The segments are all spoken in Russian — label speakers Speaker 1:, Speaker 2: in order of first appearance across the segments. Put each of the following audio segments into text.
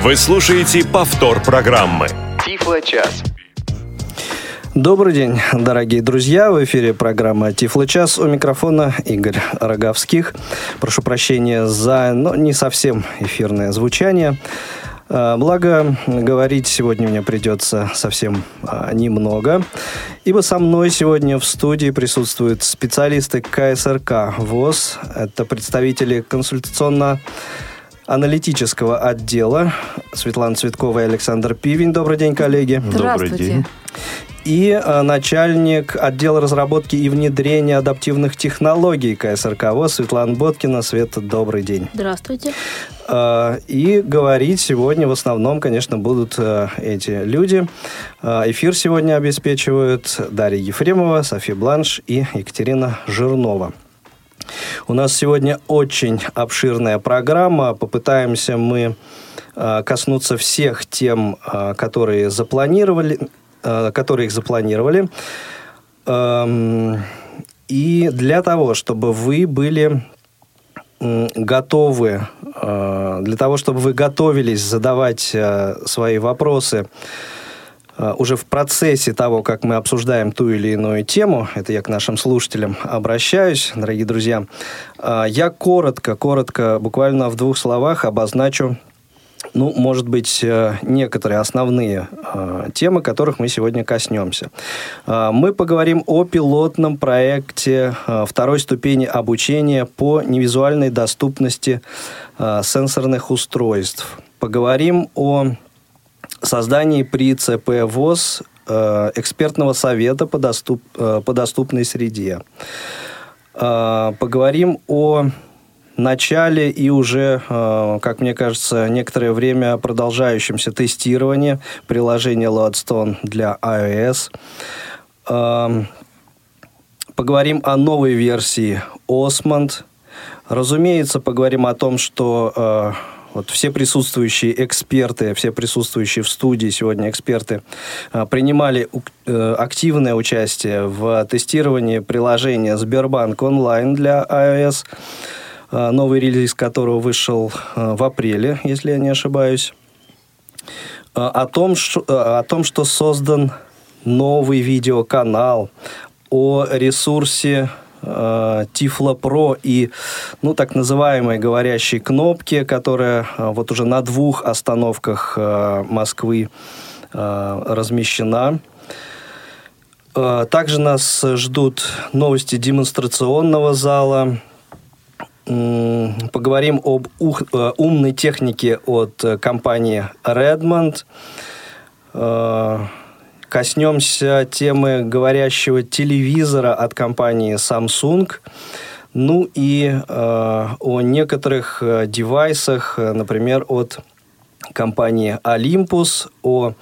Speaker 1: Вы слушаете повтор программы.
Speaker 2: Тифло-час.
Speaker 3: Добрый день, дорогие друзья. В эфире программа Тифло час. У микрофона Игорь Роговских. Прошу прощения за ну, не совсем эфирное звучание. А, благо, говорить сегодня мне придется совсем а, немного, ибо со мной сегодня в студии присутствуют специалисты КСРК ВОЗ. Это представители консультационно аналитического отдела Светлана Цветкова и Александр Пивень. Добрый день, коллеги.
Speaker 4: Добрый день
Speaker 3: и э, начальник отдела разработки и внедрения адаптивных технологий КСРК ВОЗ Светлана Боткина. Света, добрый день.
Speaker 4: Здравствуйте.
Speaker 3: Э, и говорить сегодня в основном, конечно, будут э, эти люди. Эфир сегодня обеспечивают Дарья Ефремова, София Бланш и Екатерина Жирнова. У нас сегодня очень обширная программа. Попытаемся мы коснуться всех тем, которые запланировали, Э, которые их запланировали. Эм, и для того, чтобы вы были готовы, для того, чтобы вы готовились задавать свои вопросы уже в процессе того, как мы обсуждаем ту или иную тему, это я к нашим слушателям обращаюсь, дорогие друзья, я коротко, коротко, буквально в двух словах обозначу ну, может быть, э, некоторые основные э, темы, которых мы сегодня коснемся. Э, мы поговорим о пилотном проекте второй ступени обучения по невизуальной доступности сенсорных устройств. Поговорим о создании при ЦП ВОЗ экспертного совета по, доступ, по доступной среде. Поговорим о начале и уже, э, как мне кажется, некоторое время продолжающемся тестировании приложения Loadstone для iOS. Поговорим о новой версии Osmond. Разумеется, поговорим о том, что э, вот все присутствующие эксперты, все присутствующие в студии сегодня эксперты э, принимали активное участие в тестировании приложения Сбербанк онлайн для iOS. А, новый релиз которого вышел а, в апреле, если я не ошибаюсь, а, о том, что, о том, что создан новый видеоканал, о ресурсе Тифло Про и, ну, так называемой говорящей кнопки, которая вот уже на двух остановках Москвы размещена. Также нас ждут новости демонстрационного зала, Поговорим об э, умной технике от э, компании Redmond. Э, коснемся темы говорящего телевизора от компании Samsung. Ну и о некоторых девайсах, например, от компании Olympus, о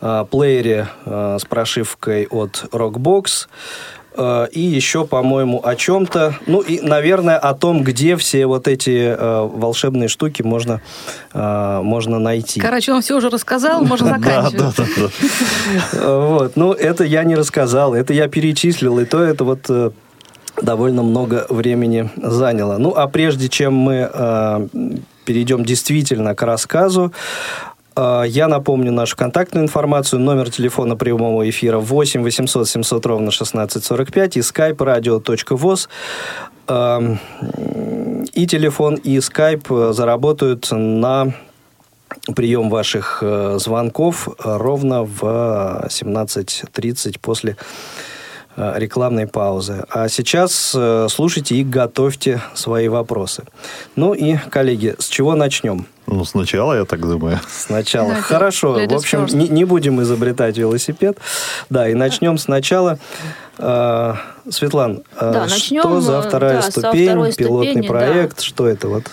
Speaker 3: плеере с прошивкой от Rockbox, Э, и еще, по-моему, о чем-то. Ну и, наверное, о том, где все вот эти э, волшебные штуки можно, э, можно найти.
Speaker 4: Короче, он все уже рассказал, можно заканчивать. Да, да,
Speaker 3: да. Вот. Ну, это я не рассказал, это я перечислил, и то это вот э, довольно много времени заняло. Ну, а прежде чем мы э, перейдем действительно к рассказу, я напомню нашу контактную информацию. Номер телефона прямого эфира 8 800 700 ровно 1645 и skype radio.voz. И телефон, и скайп заработают на прием ваших э, звонков ровно в 17.30 после Э, рекламной паузы. А сейчас э, слушайте и готовьте свои вопросы. Ну и, коллеги, с чего начнем?
Speaker 5: Ну, сначала, я так думаю.
Speaker 3: Сначала. Да, Хорошо. В общем, не, не будем изобретать велосипед. Да, и начнем сначала. Э, Светлан,
Speaker 4: да,
Speaker 3: что за вторая да, ступень, пилотный ступени, проект, да. что это вот?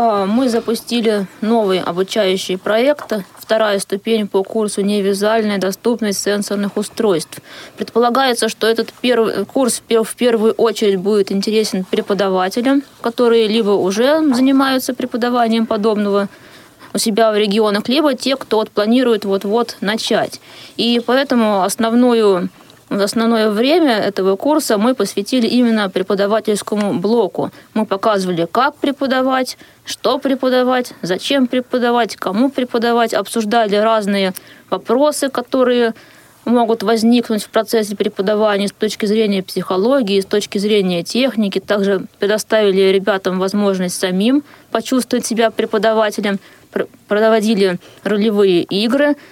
Speaker 4: А, мы запустили новый обучающий проект вторая ступень по курсу невизуальная доступность сенсорных устройств. Предполагается, что этот первый курс в первую очередь будет интересен преподавателям, которые либо уже занимаются преподаванием подобного у себя в регионах, либо те, кто вот планирует вот-вот начать. И поэтому основную основное время этого курса мы посвятили именно преподавательскому блоку. Мы показывали, как преподавать, что преподавать, зачем преподавать, кому преподавать, обсуждали разные вопросы, которые могут возникнуть в процессе преподавания с точки зрения психологии, с точки зрения техники. Также предоставили ребятам возможность самим почувствовать себя преподавателем, проводили ролевые игры –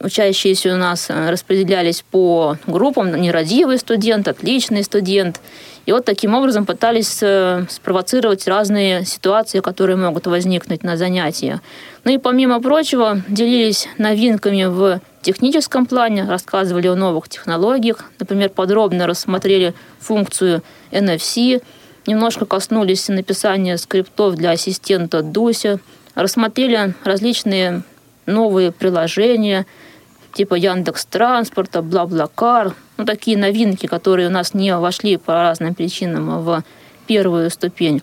Speaker 4: Учащиеся у нас э, распределялись по группам, нерадивый студент, отличный студент. И вот таким образом пытались э, спровоцировать разные ситуации, которые могут возникнуть на занятии. Ну и помимо прочего, делились новинками в техническом плане, рассказывали о новых технологиях. Например, подробно рассмотрели функцию NFC, немножко коснулись написания скриптов для ассистента Дуся, рассмотрели различные новые приложения, типа Яндекс Транспорта, Бла-Блакар, ну, такие новинки, которые у нас не вошли по разным причинам в первую ступень.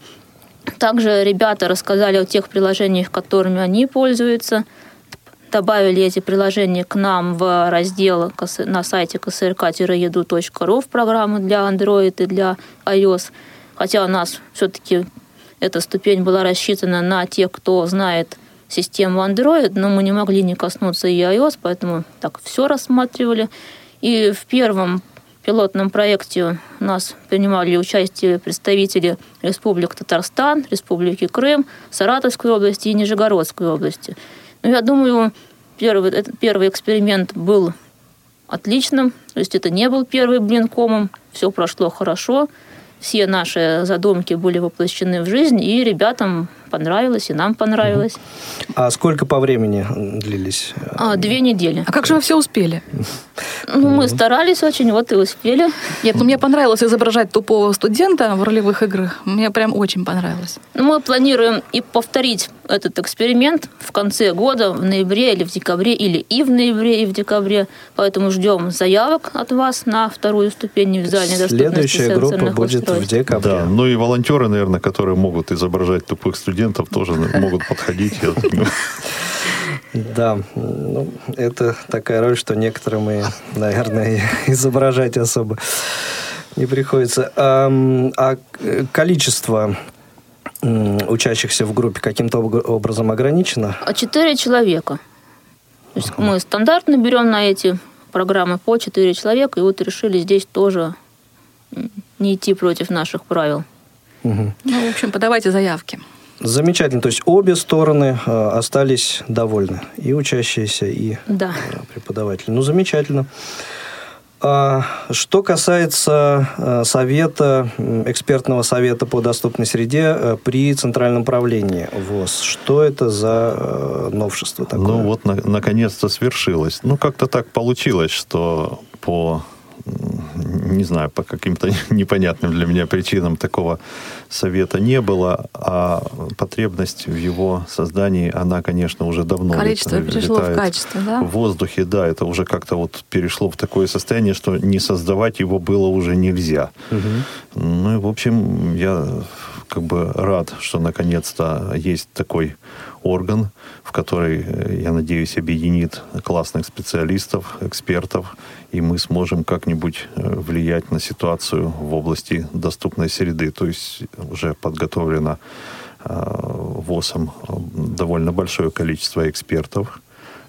Speaker 4: Также ребята рассказали о тех приложениях, которыми они пользуются, добавили эти приложения к нам в раздел на сайте ksrk-edu.ru в программу для Android и для iOS. Хотя у нас все-таки эта ступень была рассчитана на тех, кто знает систему Android, но мы не могли не коснуться и iOS, поэтому так все рассматривали. И в первом пилотном проекте нас принимали участие представители Республики Татарстан, Республики Крым, Саратовской области и Нижегородской области. Ну, я думаю, первый, этот первый эксперимент был отличным, то есть это не был первый блинкомом, все прошло хорошо, все наши задумки были воплощены в жизнь, и ребятам понравилось, и нам понравилось.
Speaker 3: А сколько по времени длились?
Speaker 4: А, две недели.
Speaker 2: А как же вы все успели?
Speaker 4: Ну, мы старались очень, вот и успели.
Speaker 2: Нет, ну, мне понравилось изображать тупого студента в ролевых играх. Мне прям очень понравилось.
Speaker 4: Ну, мы планируем и повторить этот эксперимент в конце года, в ноябре или в декабре, или и в ноябре, и в декабре. Поэтому ждем заявок от вас на вторую ступень визуальной доступности
Speaker 3: Следующая группа будет в декабре.
Speaker 5: Да, ну и волонтеры, наверное, которые могут изображать тупых студентов, тоже могут подходить.
Speaker 3: Да, ну, это такая роль, что некоторым и, наверное, изображать особо не приходится. А, а количество учащихся в группе каким-то образом ограничено?
Speaker 4: А четыре человека. То есть мы стандартно берем на эти программы по четыре человека, и вот решили здесь тоже не идти против наших правил.
Speaker 2: Угу. Ну, в общем, подавайте заявки.
Speaker 3: Замечательно. То есть обе стороны э, остались довольны. И учащиеся, и
Speaker 4: да.
Speaker 3: э, преподаватели. Ну, замечательно. А, что касается э, совета, экспертного совета по доступной среде э, при Центральном правлении ВОЗ, что это за э, новшество такое?
Speaker 5: Ну вот, на, наконец-то свершилось. Ну, как-то так получилось, что по не знаю, по каким-то непонятным для меня причинам такого совета не было, а потребность в его создании, она, конечно, уже давно
Speaker 2: Количество лет, перешло в качество, да?
Speaker 5: В воздухе, да, это уже как-то вот перешло в такое состояние, что не создавать его было уже нельзя. Угу. Ну и, в общем, я как бы рад, что наконец-то есть такой орган, в который, я надеюсь, объединит классных специалистов, экспертов, и мы сможем как-нибудь э, влиять на ситуацию в области доступной среды. То есть уже подготовлено э, ВОСом довольно большое количество экспертов.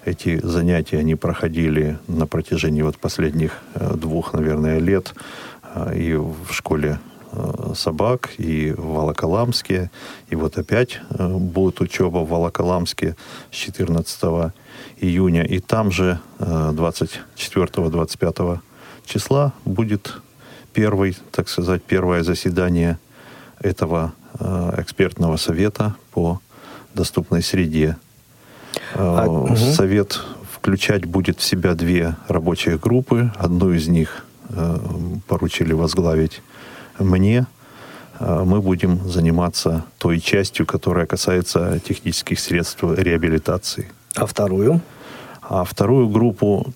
Speaker 5: Эти занятия, они проходили на протяжении вот последних двух, наверное, лет и в школе Э, собак и в Волоколамске. И вот опять э, будет учеба в Волоколамске с 14 июня. И там же 24-25 э, числа будет первый, так сказать, первое заседание этого экспертного совета по доступной среде. А, угу. Совет включать будет в себя две рабочие группы. Одну из них поручили возглавить мне, э, мы будем заниматься той частью, которая касается технических средств реабилитации.
Speaker 3: А вторую?
Speaker 5: А вторую группу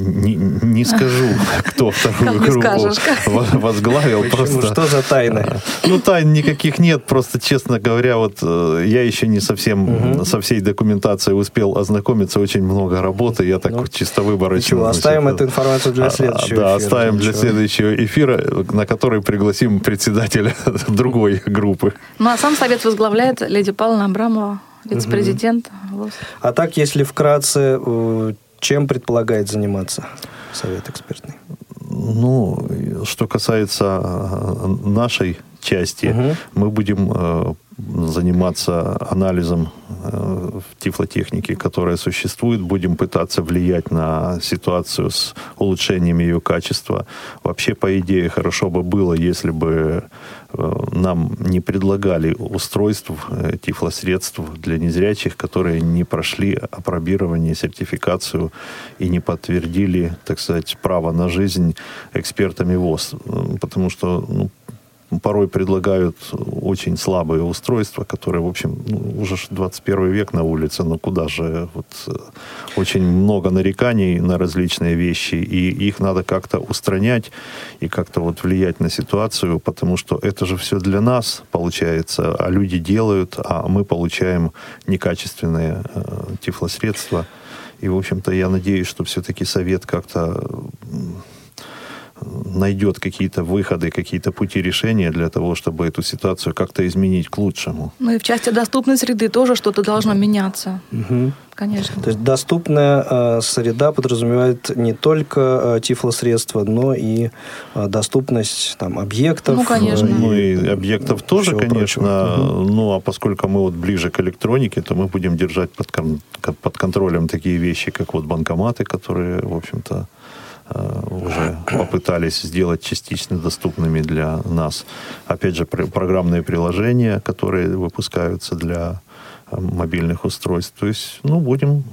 Speaker 5: Не, не скажу, кто вторую группу
Speaker 2: скажешь,
Speaker 5: возглавил.
Speaker 3: Почему?
Speaker 5: Просто,
Speaker 3: Что за тайны?
Speaker 5: Ну, тайн никаких нет. Просто, честно говоря, вот э, я еще не совсем со всей документацией успел ознакомиться. Очень много работы. Я так
Speaker 3: Ну,
Speaker 5: чисто выборочно.
Speaker 3: Ничего, оставим
Speaker 5: э,
Speaker 3: эту информацию для
Speaker 5: а,
Speaker 3: следующего
Speaker 5: Да,
Speaker 3: эфира.
Speaker 5: оставим для
Speaker 3: Ничего.
Speaker 5: следующего эфира, на который пригласим председателя другой группы.
Speaker 2: Ну а сам совет возглавляет леди Павловна Абрамова, вице-президент. ВОЗ.
Speaker 3: А так, если вкратце, э, чем предполагает заниматься совет экспертный?
Speaker 5: Ну, что касается э, нашей части,
Speaker 3: Мгм.
Speaker 5: мы будем э, заниматься анализом э, тифлотехники, которая существует, будем пытаться влиять на ситуацию с улучшением ее качества. Вообще, по идее, хорошо бы было, если бы нам не предлагали устройств, э, тифлосредств для незрячих, которые не прошли опробирование, сертификацию и не подтвердили, так сказать, право на жизнь экспертами ВОЗ. Э, Потому что ну, порой предлагают очень слабые устройства, которые, в общем, ну, уже ж 21 век на улице, но куда же? Вот, э, очень много нареканий на различные вещи, и их надо как-то устранять и как-то вот влиять на ситуацию, потому что это же все для нас получается, а люди делают, а мы получаем некачественные э, тифлосредства. И, в общем-то, я надеюсь, что все-таки совет как-то найдет какие-то выходы, какие-то пути решения для того, чтобы эту ситуацию как-то изменить к лучшему.
Speaker 2: Ну и в части доступной среды тоже что-то должно меняться.
Speaker 3: Мгм.
Speaker 2: Конечно.
Speaker 3: То есть доступная э, среда подразумевает не только э, тифлосредства, но и э, доступность там, объектов.
Speaker 2: Ну, конечно.
Speaker 3: э,
Speaker 5: Ну и объектов тоже, конечно.
Speaker 3: прочего.
Speaker 5: Ну а поскольку мы вот ближе к электронике, то мы будем держать под, кон- ко- под контролем такие вещи, как вот банкоматы, которые, в общем-то, уже попытались сделать частично доступными для нас. Опять же, пр- программные приложения, которые выпускаются для э, мобильных устройств. То есть, ну, будем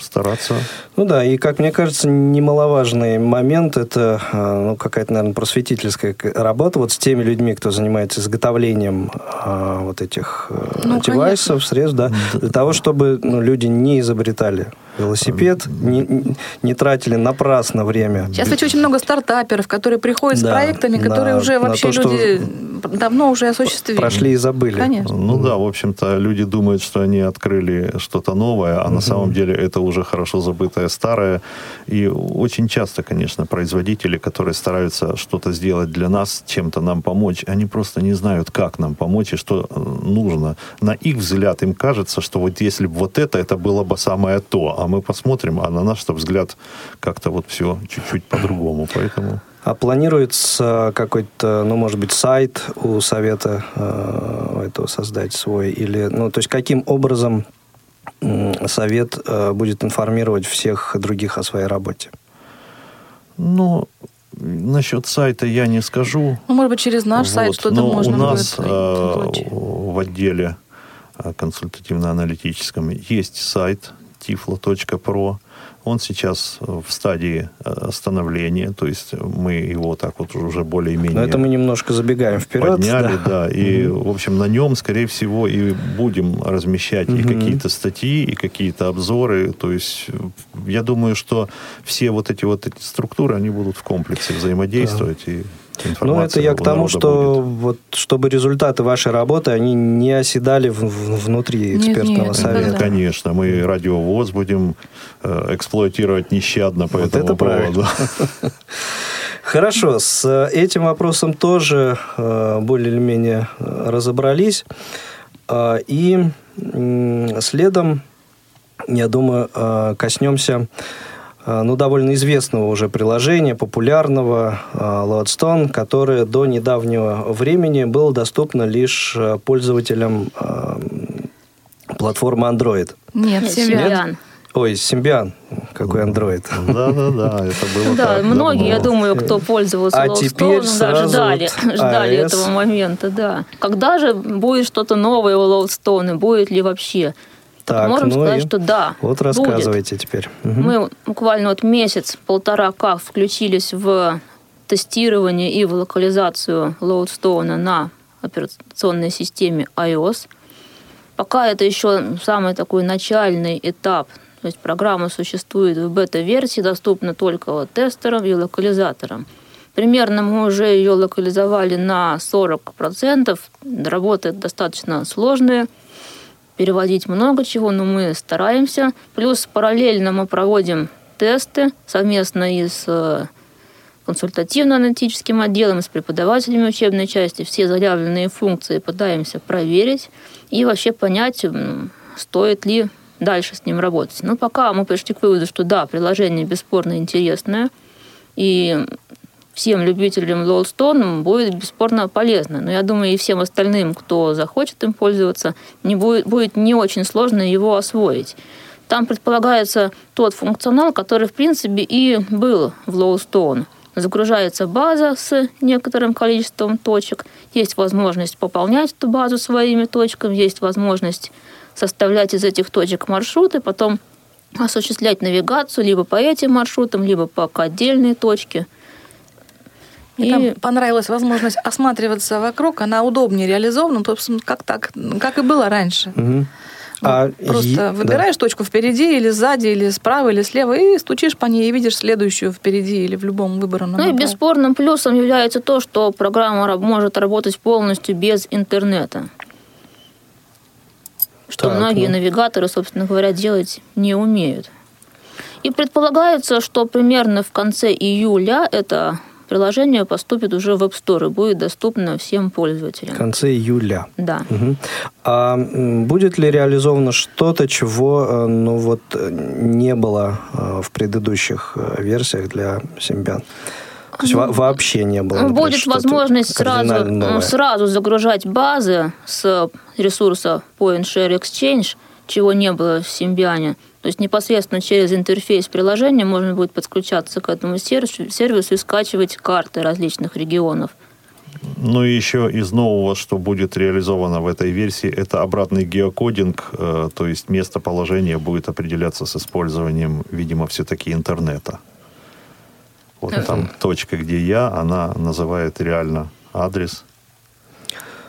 Speaker 5: стараться
Speaker 3: Ну да, и, как мне кажется, немаловажный момент – это э, ну, какая-то, наверное, просветительская работа вот с теми людьми, кто занимается изготовлением э, вот этих э,
Speaker 2: Ну,
Speaker 3: девайсов, средств, да, для того, чтобы ну, люди не изобретали велосипед, не, не тратили напрасно время.
Speaker 2: Сейчас ведь очень много стартаперов, которые приходят
Speaker 3: Да,
Speaker 2: с проектами, которые
Speaker 3: на-
Speaker 2: уже
Speaker 3: на
Speaker 2: вообще
Speaker 3: то, что
Speaker 2: люди давно уже осуществили.
Speaker 3: Прошли и забыли.
Speaker 2: Конечно.
Speaker 5: Ну да, в общем-то, люди думают, что они открыли что-то новое, а на самом деле это уже хорошо забытое старое. И очень часто, конечно, производители, которые стараются что-то сделать для нас, чем-то нам помочь, они просто не знают, как нам помочь и что э, нужно. На их взгляд им кажется, что вот если бы вот это, это было бы самое то, а мы посмотрим, а на наш взгляд как-то вот все чуть-чуть по-другому. Поэтому...
Speaker 3: А планируется какой-то, ну, может быть, сайт у совета э, этого создать свой? Или, ну, то есть каким образом совет э, будет информировать всех других о своей работе?
Speaker 5: Ну, насчет сайта я не скажу.
Speaker 2: Ну, может быть, через наш сайт
Speaker 5: Вот.
Speaker 2: что-то
Speaker 5: Но
Speaker 2: можно
Speaker 5: у нас
Speaker 2: будет
Speaker 5: э, в отделе э, консультативно-аналитическом есть сайт tiflo.pro. Он сейчас э, в стадии э, становления, то есть мы его так вот уже более-менее
Speaker 3: Но это мы немножко забегаем вперед.
Speaker 5: подняли,
Speaker 3: да.
Speaker 5: да. И, в общем, на нем, скорее всего, и будем размещать и
Speaker 3: Мгм.
Speaker 5: какие-то статьи, и какие-то обзоры. То есть, э, я думаю, что все вот эти вот эти структуры, они будут в комплексе взаимодействовать. И
Speaker 3: Ну, это я к тому, что
Speaker 5: будет.
Speaker 3: вот чтобы результаты вашей работы, они не оседали в- в- внутри
Speaker 2: Нет,
Speaker 3: экспертного
Speaker 2: нет,
Speaker 3: совета.
Speaker 2: да.
Speaker 5: Конечно, мы радиовоз будем э, эксплуатировать нещадно по
Speaker 3: Вот
Speaker 5: этому
Speaker 3: это
Speaker 5: поводу.
Speaker 3: Хорошо, с этим вопросом тоже э, более или менее э, разобрались. И следом, я думаю, э, коснемся э, ну, довольно известного уже приложения, популярного э, Loadstone, которое до недавнего времени было доступно лишь э, пользователям э, платформы Android.
Speaker 2: Нет, Симбиан.
Speaker 4: Симбиан.
Speaker 3: Ой, Symbian, какой Android.
Speaker 5: Да-да-да, это было
Speaker 4: Да,
Speaker 5: так
Speaker 4: многие, я думаю, кто пользовался
Speaker 3: А
Speaker 4: Lowstone,
Speaker 3: теперь
Speaker 4: да, ждали,
Speaker 3: вот
Speaker 4: ждали этого момента, да. Когда же будет что-то новое у Lowstone, будет ли вообще?
Speaker 3: Так,
Speaker 4: Можем
Speaker 3: ну
Speaker 4: сказать,
Speaker 3: и
Speaker 4: что да,
Speaker 3: Вот
Speaker 4: будет.
Speaker 3: рассказывайте теперь. Мгм.
Speaker 4: Мы буквально вот месяц-полтора как включились в тестирование и в локализацию Loadstone на операционной системе iOS. Пока это еще самый такой начальный этап, То есть программа существует в бета-версии, доступна только вот тестерам и локализаторам. Примерно мы уже ее локализовали на 40%. Работает достаточно сложная переводить много чего, но мы стараемся. Плюс параллельно мы проводим тесты совместно и с э, консультативно-аналитическим отделом, с преподавателями учебной части. Все заявленные функции пытаемся проверить и вообще понять, стоит ли дальше с ним работать. Но пока мы пришли к выводу, что да, приложение бесспорно интересное, и всем любителям Lowstone будет бесспорно полезно. Но я думаю, и всем остальным, кто захочет им пользоваться, не будет, будет не очень сложно его освоить. Там предполагается тот функционал, который, в принципе, и был в Lowstone. Загружается база с некоторым количеством точек, есть возможность пополнять эту базу своими точками, есть возможность составлять из этих точек маршруты, потом осуществлять навигацию либо по этим маршрутам, либо по отдельной точке –
Speaker 2: мне и... там понравилась возможность осматриваться вокруг, она удобнее реализована, то как так, как и было раньше. Угу. А Просто е... выбираешь да. точку впереди или сзади, или справа, или слева, и стучишь по ней, и видишь следующую впереди или в любом выбранном.
Speaker 4: Ну и бесспорным плюсом является то, что программа может работать полностью без интернета. Что так, многие ну... навигаторы, собственно говоря, делать не умеют. И предполагается, что примерно в конце июля это приложение поступит уже в App Store и будет доступно всем пользователям.
Speaker 3: В конце июля.
Speaker 4: Да.
Speaker 3: Угу. А будет ли реализовано что-то, чего э, ну, вот, не было э, в предыдущих э, версиях для Symbian? То есть ну, вообще не было.
Speaker 4: Например, будет возможность сразу, сразу загружать базы с ресурса Point Share Exchange, чего не было в Symbian. То есть непосредственно через интерфейс приложения можно будет подключаться к этому сервису, сервису и скачивать карты различных регионов.
Speaker 5: Ну и еще из нового, что будет реализовано в этой версии, это обратный геокодинг, э, то есть местоположение будет определяться с использованием, видимо, все-таки интернета. Вот uh там точка, где я, она называет реально адрес,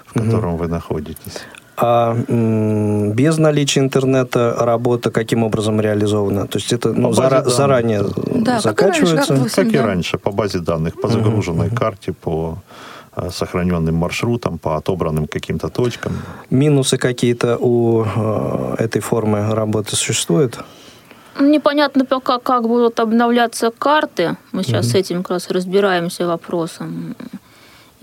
Speaker 5: в котором uh вы находитесь.
Speaker 3: А без наличия интернета работа каким образом реализована? То есть это ну, зара- заранее да, закачивается?
Speaker 5: Как, раньше, как, как и раньше, по базе данных, по загруженной uh-huh. карте, по а, сохраненным маршрутам, по отобранным каким-то точкам.
Speaker 3: Минусы какие-то у э, этой формы работы существуют?
Speaker 4: Непонятно пока, как будут обновляться карты. Мы сейчас mm с этим как раз разбираемся вопросом.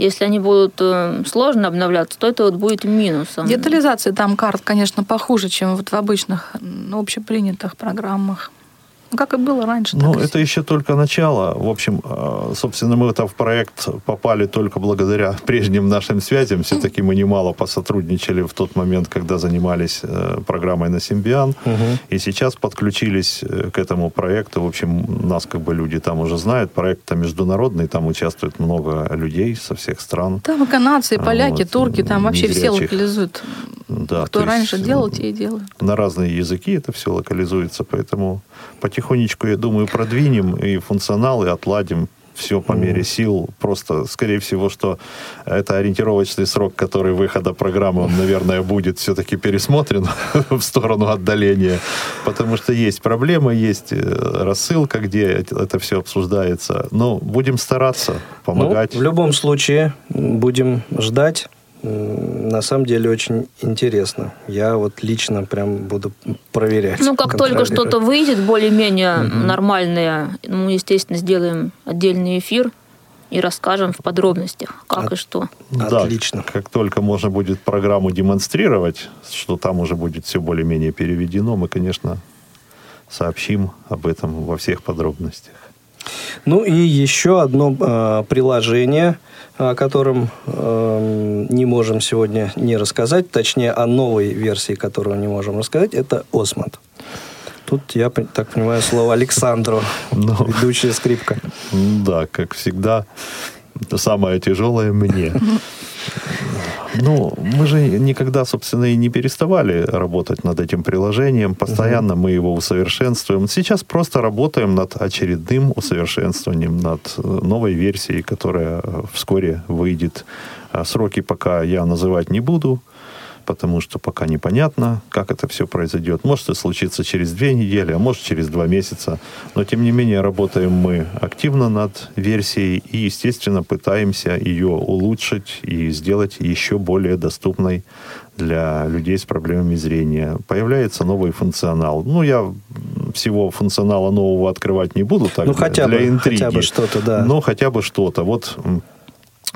Speaker 4: Если они будут э, сложно обновляться, то это вот будет минусом.
Speaker 2: Детализация там карт, конечно, похуже, чем вот в обычных общепринятых программах. Ну, как и было раньше.
Speaker 5: Ну, это еще только начало. В общем, э, собственно, мы это в проект попали только благодаря прежним нашим связям. Все-таки мы немало посотрудничали в тот момент, когда занимались э, программой на Симбиан. Угу. И сейчас подключились э, к этому проекту. В общем, нас как бы люди там уже знают. Проект-то международный, там участвует много людей со всех стран.
Speaker 2: Там и канадцы, и поляки, вот, турки, там вообще все локализуют. Да, Кто раньше делал, те и делают.
Speaker 5: На разные языки это все локализуется, поэтому потихонечку, я думаю, продвинем и функционал, и отладим все по мере сил. Просто, скорее всего, что это ориентировочный срок, который выхода программы, он, наверное, будет все-таки пересмотрен в сторону отдаления, потому что есть проблемы, есть э, рассылка, где это все обсуждается. Но будем стараться помогать.
Speaker 3: Ну, в любом случае, будем ждать на самом деле очень интересно. Я вот лично прям буду проверять.
Speaker 4: Ну, как только что-то выйдет более-менее угу. нормальное, мы, естественно, сделаем отдельный эфир и расскажем в подробностях, как От, и что.
Speaker 5: Да, Отлично. Как только можно будет программу демонстрировать, что там уже будет все более-менее переведено, мы, конечно, сообщим об этом во всех подробностях.
Speaker 3: Ну и еще одно э, приложение, о котором э, не можем сегодня не рассказать, точнее о новой версии, которую не можем рассказать, это Осмонд. Тут я так понимаю слово Александру, ну, ведущая скрипка.
Speaker 5: Да, как всегда, самое тяжелое мне. Ну, мы же никогда, собственно, и не переставали работать над этим приложением. Постоянно мы его усовершенствуем. Сейчас просто работаем над очередным усовершенствованием, над э, новой версией, которая э, вскоре выйдет. А сроки пока я называть не буду потому что пока непонятно, как это все произойдет. Может это случится через две недели, а может через два месяца. Но, тем не менее, работаем мы активно над версией и, естественно, пытаемся ее улучшить и сделать еще более доступной для людей с проблемами зрения. Появляется новый функционал. Ну, я всего функционала нового открывать не буду, так
Speaker 3: ну, хотя
Speaker 5: для
Speaker 3: бы,
Speaker 5: интриги.
Speaker 3: Хотя бы что-то, да.
Speaker 5: Но хотя бы что-то. Вот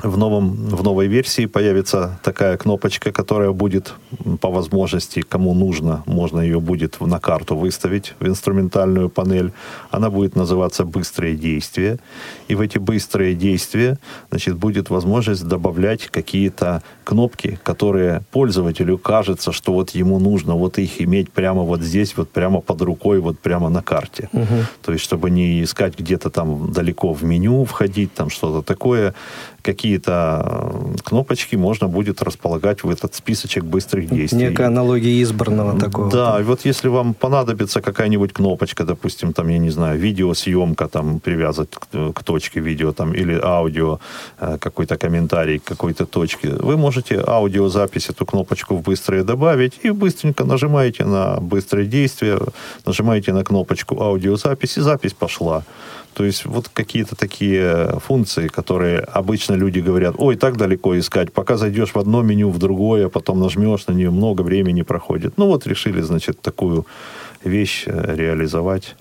Speaker 5: в, новом, в новой версии появится такая кнопочка, которая будет по возможности, кому нужно, можно ее будет на карту выставить, в инструментальную панель. Она будет называться «Быстрые действия». И в эти быстрые действия значит, будет возможность добавлять какие-то кнопки, которые пользователю кажется, что вот ему нужно вот их иметь прямо вот здесь, вот прямо под рукой, вот прямо на карте. Угу. То есть, чтобы не искать где-то там далеко в меню входить, там что-то такое какие-то э, кнопочки можно будет располагать в этот списочек быстрых действий.
Speaker 3: Некая аналогия избранного такого.
Speaker 5: Да, и вот если вам понадобится какая-нибудь кнопочка, допустим, там, я не знаю, видеосъемка, там, привязать к, к точке видео, там, или аудио, э, какой-то комментарий к какой-то точке, вы можете аудиозапись, эту кнопочку в быстрое добавить, и быстренько нажимаете на быстрое действие, нажимаете на кнопочку аудиозапись, и запись пошла. То есть вот какие-то такие функции, которые обычно люди говорят, ой, так далеко искать, пока зайдешь в одно меню, в другое, потом нажмешь на нее, много времени проходит. Ну вот решили, значит, такую вещь э, реализовать.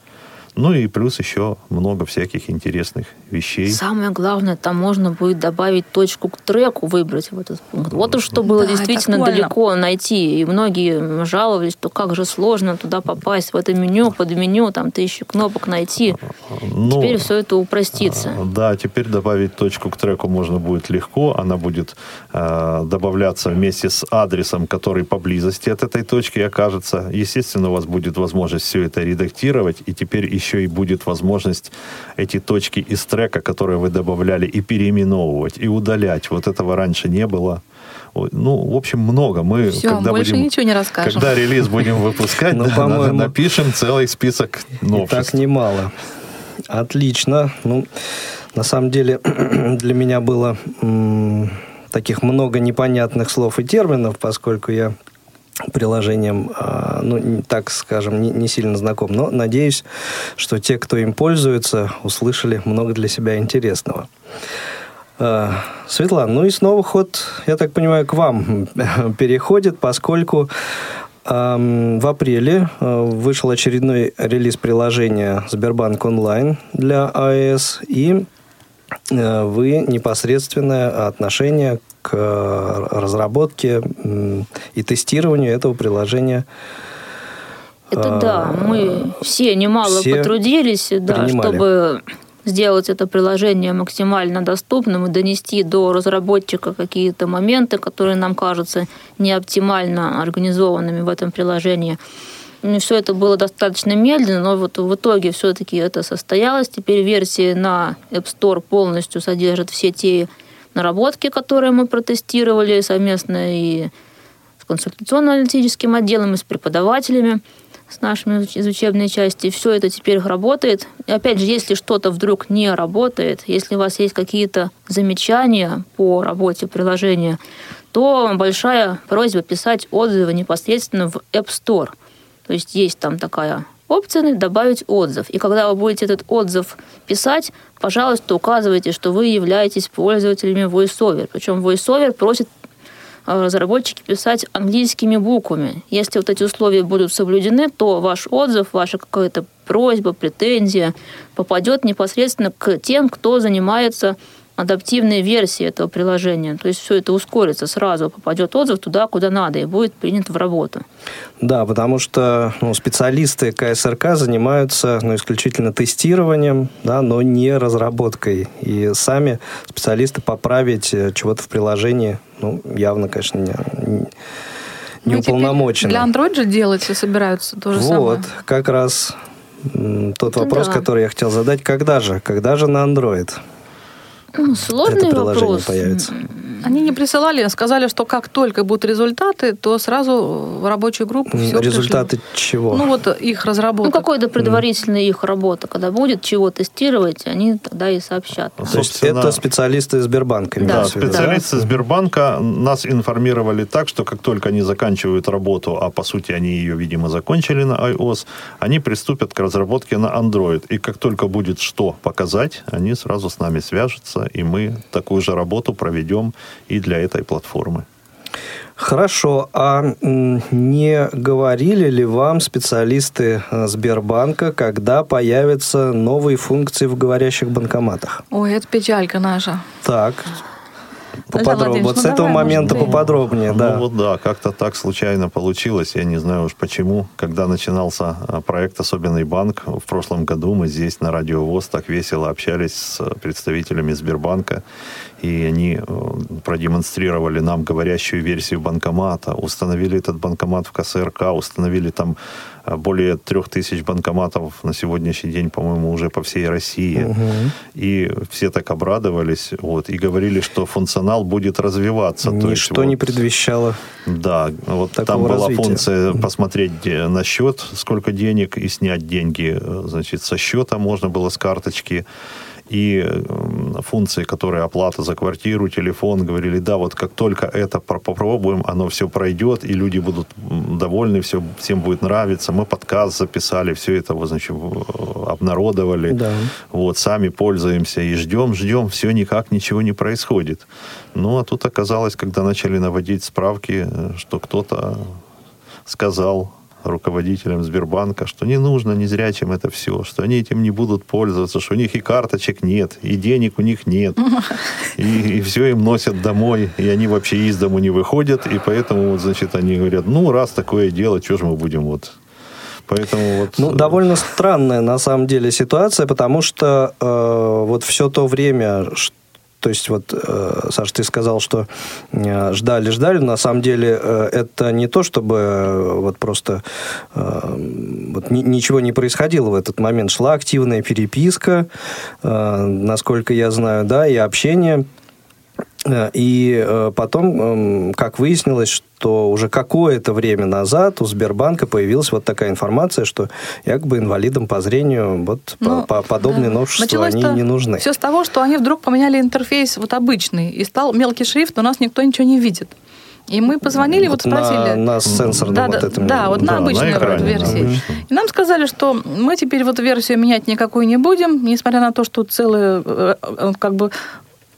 Speaker 5: Ну и плюс еще много всяких интересных вещей.
Speaker 4: Самое главное, там можно будет добавить точку к треку, выбрать в этот пункт. Вот уж что было да, действительно далеко найти. И многие жаловались, что как же сложно туда попасть, в это меню, под меню, там тысячу кнопок найти. Ну, теперь все это упростится.
Speaker 5: А, да, теперь добавить точку к треку можно будет легко. Она будет э, добавляться вместе с адресом, который поблизости от этой точки окажется. Естественно, у вас будет возможность все это редактировать. И теперь еще еще и будет возможность эти точки из трека, которые вы добавляли, и переименовывать, и удалять. Вот этого раньше не было. Ну, в общем, много. Мы,
Speaker 2: Все, когда больше будем, ничего не расскажем.
Speaker 5: Когда релиз будем выпускать, ну, напишем целый список новшеств.
Speaker 3: Так немало. Отлично. Ну, на самом деле, для меня было таких много непонятных слов и терминов, поскольку я приложением, а, ну, так скажем, не, не сильно знаком, но надеюсь, что те, кто им пользуется, услышали много для себя интересного. А, Светлана, ну и снова ход, я так понимаю, к вам переходит, поскольку в апреле а, вышел очередной релиз приложения Сбербанк онлайн для iOS, и вы непосредственное отношение к э, разработке и тестированию этого приложения.
Speaker 4: Это да, э, мы все немало все потрудились, да, чтобы сделать это приложение максимально доступным и донести до разработчика какие-то моменты, которые нам кажутся неоптимально организованными в этом приложении. Все это было достаточно медленно, но вот в итоге все-таки это состоялось. Теперь версия на App Store полностью содержит все те наработки, которые мы протестировали совместно и с консультационно-аналитическим отделом, и с преподавателями, с нашими из учебной части. Все это теперь работает. И опять же, если что-то вдруг не работает, если у вас есть какие-то замечания по работе приложения, то большая просьба писать отзывы непосредственно в App Store. То есть есть там такая опция «Добавить отзыв». И когда вы будете этот отзыв писать, пожалуйста, указывайте, что вы являетесь пользователями VoiceOver. Причем VoiceOver просит э, разработчики писать английскими буквами. Если вот эти условия будут соблюдены, то ваш отзыв, ваша какая-то просьба, претензия попадет непосредственно к тем, кто занимается адаптивные версии этого приложения. То есть все это ускорится сразу, попадет отзыв туда, куда надо, и будет принят в работу.
Speaker 3: Да, потому что ну, специалисты КСРК занимаются ну, исключительно тестированием, да, но не разработкой. И сами специалисты поправить э, чего-то в приложении, ну, явно, конечно, не, не ну, уполномочены.
Speaker 2: Для Android же делать собираются то же
Speaker 3: вот,
Speaker 2: самое.
Speaker 3: Вот, как раз тот вопрос, да. который я хотел задать. Когда же? Когда же на Android?
Speaker 4: Ну, сложный вопрос.
Speaker 3: Появится.
Speaker 2: Они не присылали, сказали, что как только будут результаты, то сразу в рабочую группу все
Speaker 3: Результаты
Speaker 2: пришли.
Speaker 3: чего?
Speaker 2: Ну вот их разработка.
Speaker 4: Ну какой-то предварительная mm. их работа. Когда будет чего тестировать, они тогда и сообщат.
Speaker 3: То есть это специалисты Сбербанка?
Speaker 5: Да, да специалисты да. Сбербанка нас информировали так, что как только они заканчивают работу, а по сути они ее, видимо, закончили на iOS, они приступят к разработке на Android. И как только будет что показать, они сразу с нами свяжутся, и мы такую же работу проведем и для этой платформы.
Speaker 3: Хорошо. А не говорили ли вам специалисты э, Сбербанка, когда появятся новые функции в говорящих банкоматах?
Speaker 2: Ой, это печалька наша.
Speaker 3: Так. Поподробнее. Вот ну, с этого момента поподробнее,
Speaker 5: ну,
Speaker 3: да.
Speaker 5: вот да, как-то так случайно получилось. Я не знаю уж почему. Когда начинался а, проект «Особенный банк», в прошлом году мы здесь на Радио ВОЗ так весело общались с представителями Сбербанка и они э, продемонстрировали нам говорящую версию банкомата, установили этот банкомат в КСРК, установили там э, более трех тысяч банкоматов на сегодняшний день, по-моему, уже по всей России. Угу. И все так обрадовались вот, и говорили, что функционал будет развиваться.
Speaker 3: Ничто
Speaker 5: То
Speaker 3: есть, вот, не предвещало.
Speaker 5: Да, вот там была развития. функция посмотреть на счет, сколько денег, и снять деньги э, значит, со счета можно было с карточки и функции, которые оплата за квартиру, телефон, говорили, да, вот как только это попробуем, оно все пройдет, и люди будут довольны, все, всем будет нравиться. Мы подкаст записали, все это вот, значит, обнародовали, да. вот, сами пользуемся и ждем, ждем, все никак ничего не происходит. Ну, а тут оказалось, когда начали наводить справки, что кто-то сказал, руководителям Сбербанка, что не нужно незрячим это все, что они этим не будут пользоваться, что у них и карточек нет, и денег у них нет, и, и все им носят домой, и они вообще из дому не выходят, и поэтому, вот, значит, они говорят, ну, раз такое дело, что же мы будем вот? Поэтому вот...
Speaker 3: Ну, довольно странная на самом деле ситуация, потому что э, вот все то время, что то есть вот, э, Саша, ты сказал, что э, ждали, ждали. На самом деле э, это не то, чтобы вот просто вот ничего не происходило в этот момент. Шла активная переписка, насколько я знаю, да, и общение и э, потом, эм, как выяснилось, что уже какое-то время назад у Сбербанка появилась вот такая информация, что якобы инвалидам по зрению вот ну, по, подобные да. новшества они не нужны.
Speaker 2: Все с того, что они вдруг поменяли интерфейс вот обычный, и стал мелкий шрифт, у нас никто ничего не видит. И мы позвонили, вот, вот спросили...
Speaker 3: На, на сенсорном
Speaker 2: да,
Speaker 3: вот
Speaker 2: да, этом. Да, вот на да, обычной на экране, версии. На и нам сказали, что мы теперь вот версию менять никакую не будем, несмотря на то, что целая э, как бы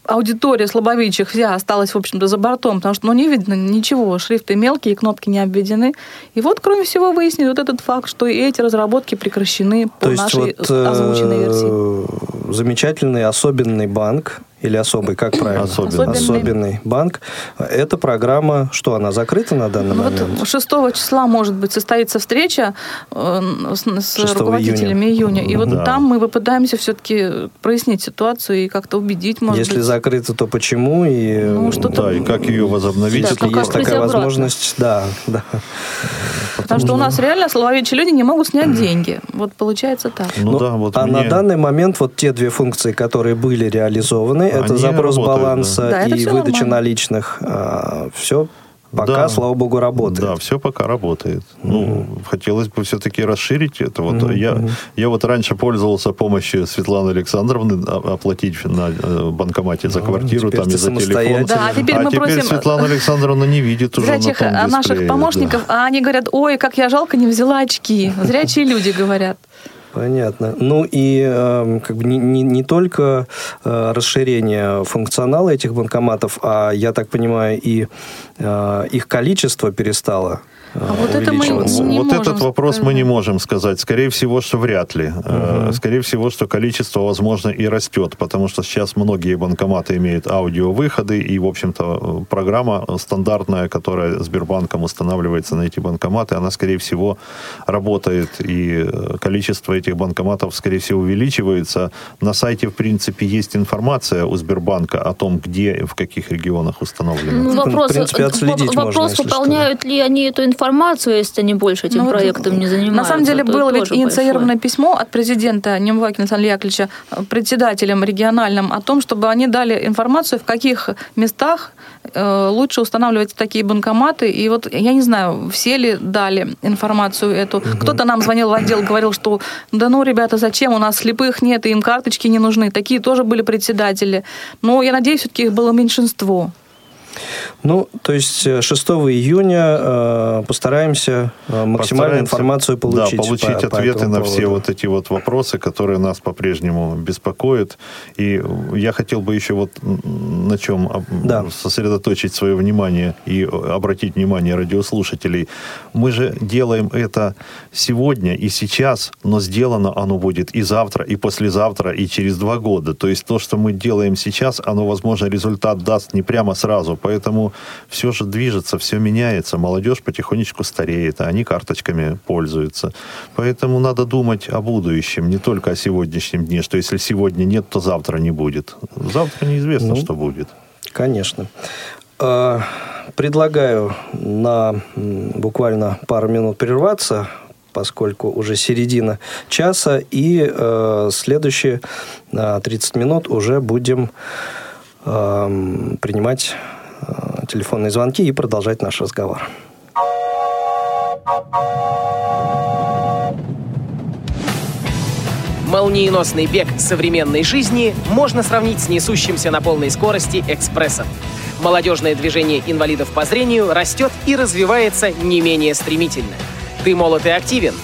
Speaker 2: аудитория слабовидящих вся осталась, в общем-то, за бортом, потому что ну, не видно ничего, шрифты мелкие, кнопки не обведены. И вот, кроме всего, выяснили вот этот факт, что и эти разработки прекращены по То нашей вот, озвученной версии.
Speaker 3: Э, замечательный особенный банк или особый, как правильно?
Speaker 5: Особенный.
Speaker 3: Особенный банк. Эта программа, что, она закрыта на данный
Speaker 2: ну,
Speaker 3: момент?
Speaker 2: Вот 6 числа, может быть, состоится встреча э, с, с руководителями июня. июня. И вот да. там мы попытаемся все-таки прояснить ситуацию и как-то убедить, может
Speaker 3: Если
Speaker 2: быть.
Speaker 3: закрыто, то почему? И,
Speaker 5: ну, что да, и как ее возобновить? Да,
Speaker 3: Если есть такая обратно. возможность, да. да.
Speaker 2: Потому что у нас реально слововедчие люди не могут снять деньги. Вот получается так.
Speaker 3: Ну, ну, да, вот а мне... на данный момент вот те две функции, которые были реализованы, это запрос работают, баланса да. и выдача нормально. наличных. А, все Пока, да, слава богу, работает.
Speaker 5: Да, все пока работает. Mm-hmm. Ну, хотелось бы все-таки расширить это. Вот mm-hmm. я, я вот раньше пользовался помощью Светланы Александровны оплатить на э, банкомате за квартиру, там и за телефон.
Speaker 2: Да, а теперь, а мы
Speaker 5: теперь
Speaker 2: просим...
Speaker 5: Светлана Александровна не видит уже
Speaker 2: Зрячих,
Speaker 5: на том
Speaker 2: наших помощников, да. а они говорят, ой, как я жалко не взяла очки. Зрячие люди говорят.
Speaker 3: Понятно. Ну и э, как бы не, не, не только э, расширение функционала этих банкоматов, а я так понимаю, и э, их количество перестало
Speaker 2: а вот это мы не
Speaker 5: Вот этот вопрос сказать. мы не можем сказать. Скорее всего, что вряд ли. Угу. Скорее всего, что количество, возможно, и растет, потому что сейчас многие банкоматы имеют аудиовыходы, и, в общем-то, программа стандартная, которая Сбербанком устанавливается на эти банкоматы, она, скорее всего, работает, и э, количество этих банкоматов, скорее всего, увеличивается. На сайте, в принципе, есть информация у Сбербанка о том, где, в каких регионах установлено.
Speaker 4: Ну, вопрос, в принципе, отследить вопрос, можно, выполняют что. ли они эту информацию информацию, если они больше этим ну, проектом вот, не занимаются.
Speaker 2: На самом деле было ведь инициировано большое. письмо от президента Немвакина Александра Яковлевича председателям региональным о том, чтобы они дали информацию, в каких местах э, лучше устанавливать такие банкоматы. И вот я не знаю, все ли дали информацию эту. Угу. Кто-то нам звонил в отдел, говорил, что да ну, ребята, зачем, у нас слепых нет, и им карточки не нужны. Такие тоже были председатели. Но я надеюсь, все-таки их было меньшинство.
Speaker 3: Ну, то есть 6 э, июня э, постараемся э, максимальную информацию получить.
Speaker 5: Да, получить по, ответы по на поводу. все вот эти вот вопросы, которые нас по-прежнему беспокоят. И я хотел бы еще вот на чем да. сосредоточить свое внимание и обратить внимание радиослушателей. Мы же делаем это сегодня и сейчас, но сделано оно будет и завтра, и послезавтра, и через два года. То есть то, что мы делаем сейчас, оно, возможно, результат даст не прямо сразу, Поэтому все же движется, все меняется. Молодежь потихонечку стареет, а они карточками пользуются. Поэтому надо думать о будущем, не только о сегодняшнем дне, что если сегодня нет, то завтра не будет. Завтра неизвестно, ну, что будет.
Speaker 3: Конечно. А, предлагаю на буквально пару минут прерваться, поскольку уже середина часа, и э, следующие э, 30 минут уже будем э, принимать Э, телефонные звонки и продолжать наш разговор.
Speaker 6: Молниеносный бег современной жизни можно сравнить с несущимся на полной скорости экспрессом. Молодежное движение инвалидов по зрению растет и развивается не менее стремительно. Ты молод и активен –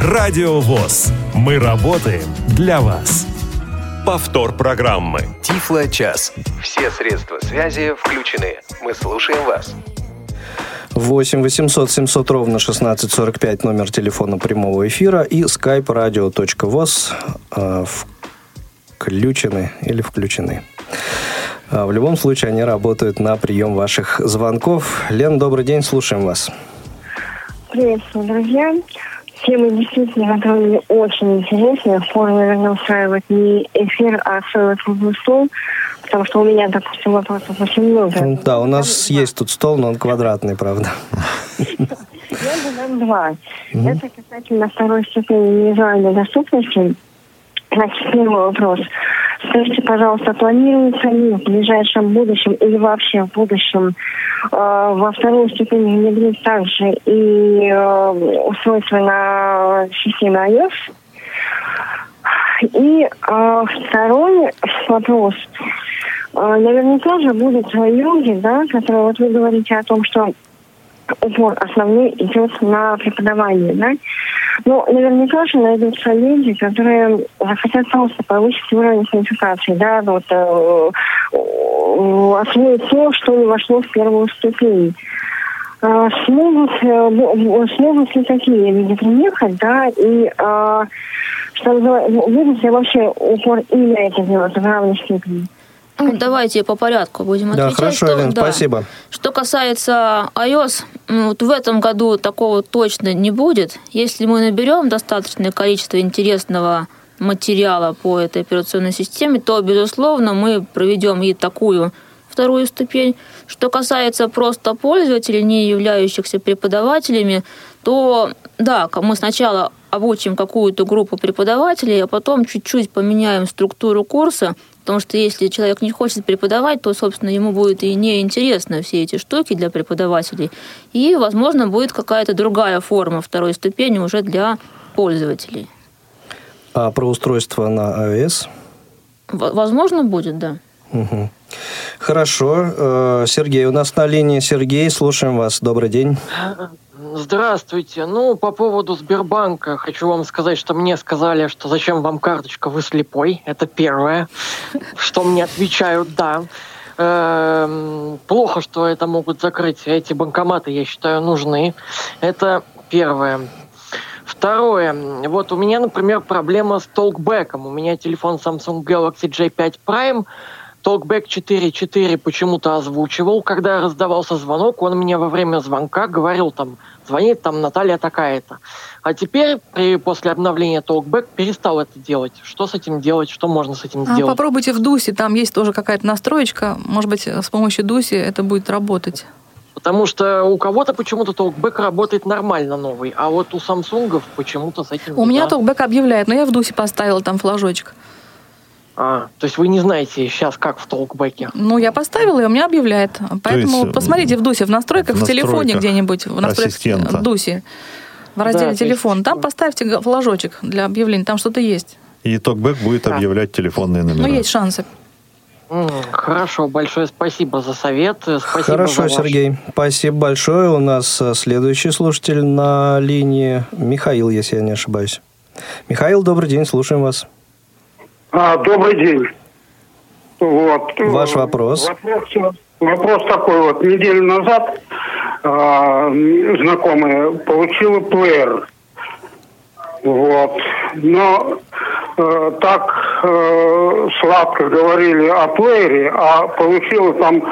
Speaker 1: Радио ВОЗ. Мы работаем для вас. Повтор программы.
Speaker 7: Тифло час. Все средства связи включены. Мы слушаем вас.
Speaker 3: 8 800 700 ровно 1645 номер телефона прямого эфира и skype radio.voz э, включены или включены. А в любом случае они работают на прием ваших звонков. Лен, добрый день, слушаем вас.
Speaker 8: Приветствую, друзья. Тема действительно, которая мне очень интересная. Пора, наверное, устраивать не эфир, а целый круглый стол, потому что у меня, допустим, вопросов очень много.
Speaker 3: Да, у нас есть тут стол, но он квадратный, правда.
Speaker 8: Я задам два. Это касательно второй степени визуальной доступности. Значит, первый вопрос. Скажите, пожалуйста, планируется ли в ближайшем будущем или вообще в будущем э, во вторую степень внедрить также и э, устройство на системе iOS? И э, второй вопрос. Э, наверняка же будут люди, да, которые вот вы говорите о том, что упор основной идет на преподавание, да. Но наверняка же найдутся люди, которые захотят просто повысить уровень квалификации, да, вот э, освоить то, что не вошло в первую ступень. Э, смогут, э, смогут ли такие люди приехать, да, и э, что будут ли вообще упор именно это делать в равной степени?
Speaker 4: Ну, давайте по порядку будем отвечать.
Speaker 3: Да, хорошо, что, Элен, да, спасибо.
Speaker 4: Что касается iOS, ну, вот в этом году такого точно не будет. Если мы наберем достаточное количество интересного материала по этой операционной системе, то, безусловно, мы проведем и такую вторую ступень. Что касается просто пользователей, не являющихся преподавателями, то да, мы сначала обучим какую-то группу преподавателей, а потом чуть-чуть поменяем структуру курса Потому что если человек не хочет преподавать, то, собственно, ему будет и неинтересно все эти штуки для преподавателей. И, возможно, будет какая-то другая форма второй ступени уже для пользователей.
Speaker 3: А про устройство на iOS?
Speaker 4: Возможно, будет, да.
Speaker 3: Угу. Хорошо. Э, Сергей у нас на линии. Сергей, слушаем вас. Добрый день.
Speaker 9: Здравствуйте. Ну, по поводу Сбербанка хочу вам сказать, что мне сказали, что зачем вам карточка, вы слепой. Это первое. Что мне отвечают, да. Эм, плохо, что это могут закрыть. Эти банкоматы, я считаю, нужны. Это первое. Второе. Вот у меня, например, проблема с толкбеком. У меня телефон Samsung Galaxy J5 Prime – Talkback 4.4 почему-то озвучивал, когда раздавался звонок, он мне во время звонка говорил там, звонит там Наталья такая-то. А теперь при, после обновления Talkback перестал это делать. Что с этим делать? Что можно с этим а сделать?
Speaker 2: Попробуйте в Дусе, там есть тоже какая-то настроечка. Может быть, с помощью Дуси это будет работать.
Speaker 9: Потому что у кого-то почему-то Talkback работает нормально новый, а вот у Samsung почему-то с этим...
Speaker 2: У меня Talkback объявляет, но я в Дусе поставила там флажочек.
Speaker 9: А, то есть вы не знаете сейчас, как в толкбеке?
Speaker 2: Ну, я поставила, и у меня объявляет. Поэтому есть, посмотрите в Дусе, в настройках, в, в телефоне где-нибудь, в настройках в Дусе, в разделе да, телефон. Есть... Там поставьте флажочек для объявления, там что-то есть.
Speaker 5: И токбэк будет да. объявлять телефонные номера.
Speaker 2: Ну, есть шансы.
Speaker 9: Хорошо, большое спасибо за совет. Спасибо
Speaker 3: Хорошо,
Speaker 9: за ваш...
Speaker 3: Сергей. Спасибо большое. У нас э, следующий слушатель на линии Михаил, если я не ошибаюсь. Михаил, добрый день, слушаем вас.
Speaker 10: А, добрый день.
Speaker 3: Вот. Ваш вопрос.
Speaker 10: Вопрос, вопрос такой вот. Неделю назад а, знакомая получила плеер. Вот. Но э, так э, сладко говорили о плеере, а получила там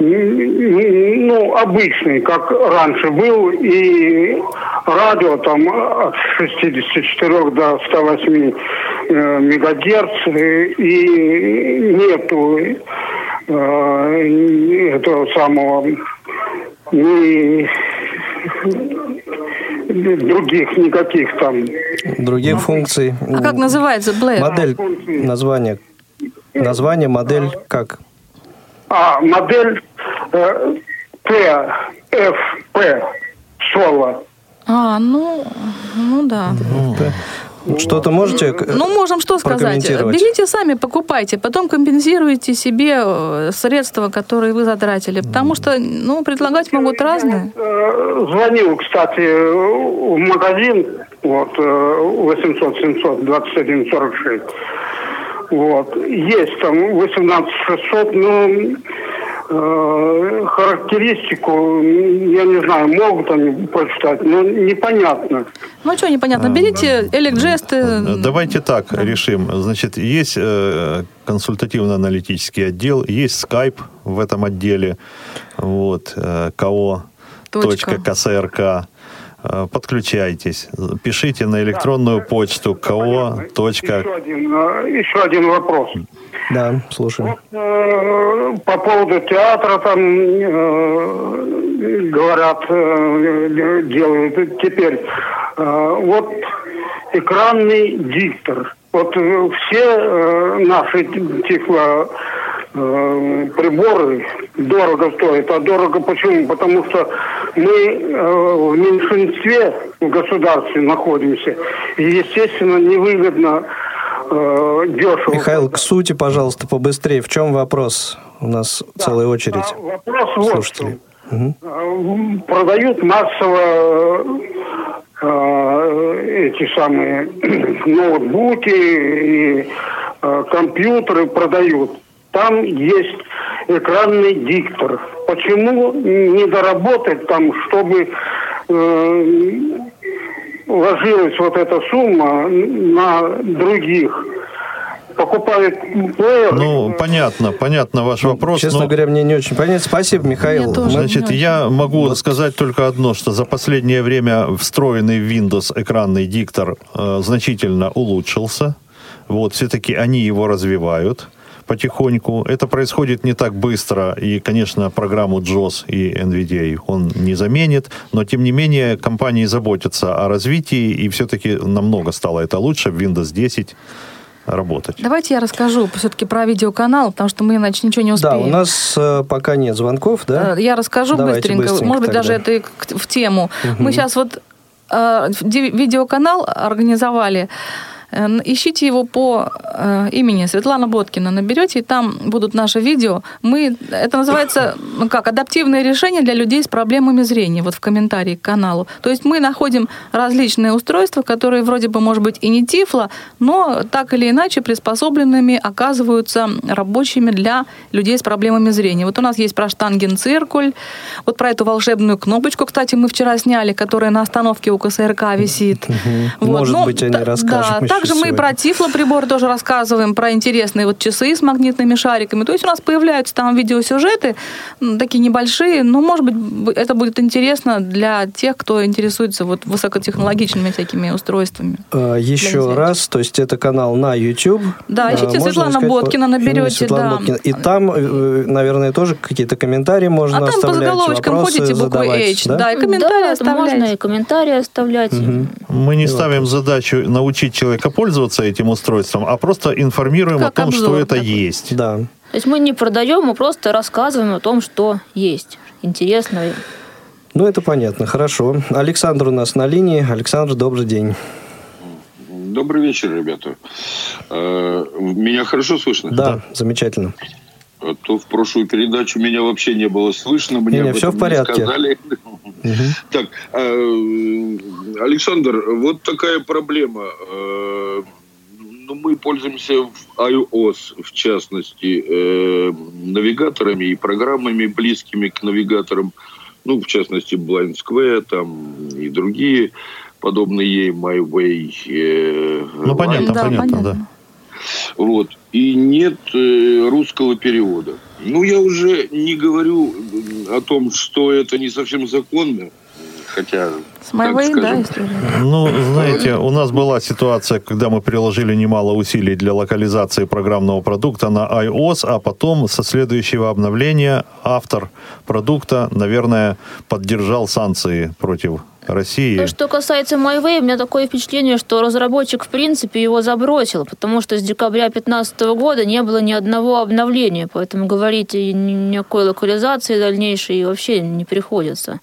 Speaker 10: ну, обычный, как раньше был, и радио там от 64 до 108 э, мегагерц, и нету э, этого самого ни других никаких там.
Speaker 3: Других функций.
Speaker 2: А как называется Блэр?
Speaker 3: Модель, название. Название, модель как?
Speaker 10: А, модель э, ТФП Соло.
Speaker 2: А, ну, ну да.
Speaker 3: Что-то можете
Speaker 2: Ну, можем что сказать. Берите сами, покупайте, потом компенсируйте себе э, средства, которые вы затратили. Потому что, ну, предлагать могут разные.
Speaker 10: Э, звонил, кстати, в магазин, вот, 800 700 21 46. Вот. Есть там 18600, но э, характеристику, я не знаю, могут они прочитать, но непонятно.
Speaker 2: Ну, что непонятно? Берите электжесты.
Speaker 5: Э, давайте так да. решим. Значит, есть э, консультативно-аналитический отдел, есть Skype в этом отделе, вот, э, КО, точка, КСРК. Э, подключайтесь, пишите на электронную почту ко.
Speaker 10: Еще один, э, еще один вопрос.
Speaker 3: Да, слушаю.
Speaker 10: Вот, э, по поводу театра там э, говорят, э, делают теперь. Э, вот экранный диктор. Вот все э, наши тифло Э, приборы дорого стоят. А дорого почему? Потому что мы э, в меньшинстве в государстве находимся. И, естественно, невыгодно э, дешево.
Speaker 3: Михаил, к сути, пожалуйста, побыстрее. В чем вопрос? У нас да, целая очередь.
Speaker 10: А, вопрос слушателей. Вот угу. Продают массово эти самые ноутбуки и компьютеры продают там есть экранный диктор. Почему не доработать там, чтобы э, ложилась вот эта сумма на других? покупают плеер.
Speaker 5: Ну, понятно, понятно ваш ну, вопрос.
Speaker 3: Честно но... говоря, мне не очень понятно. Спасибо, Михаил.
Speaker 5: Тоже Значит, я могу вот. сказать только одно, что за последнее время встроенный в Windows экранный диктор э, значительно улучшился. Вот, все-таки они его развивают потихоньку. Это происходит не так быстро, и, конечно, программу JOS и NVDA он не заменит, но, тем не менее, компании заботятся о развитии, и все-таки намного стало это лучше в Windows 10 работать.
Speaker 2: Давайте я расскажу все-таки про видеоканал, потому что мы иначе ничего не успеем.
Speaker 3: Да, у нас э, пока нет звонков, да?
Speaker 2: Э, я расскажу
Speaker 3: Давайте
Speaker 2: быстренько,
Speaker 3: быстренько
Speaker 2: может быть,
Speaker 3: тогда.
Speaker 2: даже это и к- в тему. Мы сейчас вот э, видеоканал организовали. Э, Ищите его по э, имени Светлана Боткина, наберете, и там будут наши видео. Мы, это называется, ну как, адаптивное решение для людей с проблемами зрения, вот в комментарии к каналу. То есть мы находим различные устройства, которые вроде бы, может быть, и не тифло, но так или иначе приспособленными оказываются рабочими для людей с проблемами зрения. Вот у нас есть про штангенциркуль, вот про эту волшебную кнопочку, кстати, мы вчера сняли, которая на остановке у КСРК висит. Вот,
Speaker 3: Может
Speaker 2: ну,
Speaker 3: быть, они
Speaker 2: да,
Speaker 3: расскажем
Speaker 2: Да, также мы и
Speaker 3: сегодня.
Speaker 2: про тифлоприбор тоже рассказываем, про интересные вот часы с магнитными шариками. То есть у нас появляются там видеосюжеты, такие небольшие, но, может быть, это будет интересно для тех, кто интересуется вот высокотехнологичными всякими устройствами.
Speaker 3: Э, Еще раз, то есть это канал на YouTube.
Speaker 2: Да,
Speaker 3: Э,
Speaker 2: ищите
Speaker 3: можно
Speaker 2: Светлана
Speaker 3: искать
Speaker 2: Боткина, наберете,
Speaker 3: Светлана
Speaker 2: да.
Speaker 3: Боткина. И там, э, наверное, тоже какие-то комментарии можно
Speaker 2: а там по
Speaker 3: оставлять,
Speaker 2: заголовочкам
Speaker 3: вопросы
Speaker 2: ходите буквой
Speaker 3: задавать,
Speaker 2: H, да,
Speaker 3: да?
Speaker 2: и комментарии
Speaker 4: да,
Speaker 2: оставляйте.
Speaker 4: можно и комментарии оставлять.
Speaker 5: Мы не ставим задачу научить человека пользоваться этим устройством, а просто информируем
Speaker 2: Как
Speaker 5: о том,
Speaker 2: обзор
Speaker 5: что это
Speaker 2: такой.
Speaker 5: есть.
Speaker 3: Да.
Speaker 4: То есть мы не продаем, мы просто рассказываем о том, что есть. Интересно.
Speaker 3: Ну, это понятно, хорошо. Александр у нас на линии. Александр, добрый день.
Speaker 11: Добрый вечер, ребята. Э, Меня хорошо слышно?
Speaker 3: Да, замечательно.
Speaker 11: А то в прошлую передачу меня вообще не было слышно. Мне об
Speaker 3: всё
Speaker 11: этом
Speaker 3: в порядке.
Speaker 11: Не сказали. Так, э, Александр, вот такая проблема. Э, Ну, мы пользуемся в iOS, в частности, э, навигаторами и программами, близкими к навигаторам. Ну, в частности, Blind Square, там и другие подобные ей, MyWay. э,
Speaker 5: Ну, понятно,
Speaker 2: Да,
Speaker 5: понятно,
Speaker 2: понятно.
Speaker 5: да.
Speaker 11: Вот. И нет э, русского перевода. Ну, я уже не говорю о том, что это не совсем законно. Хотя,
Speaker 2: С MyWay,
Speaker 11: так
Speaker 2: да, история.
Speaker 5: Ну, знаете, у нас была ситуация, когда мы приложили немало усилий для локализации программного продукта на iOS, а потом со следующего обновления автор продукта, наверное, поддержал санкции против России.
Speaker 4: То, что касается MyWay, у меня такое впечатление, что разработчик, в принципе, его забросил, потому что с декабря 2015 года не было ни одного обновления, поэтому говорить о ни- никакой локализации дальнейшей вообще не приходится.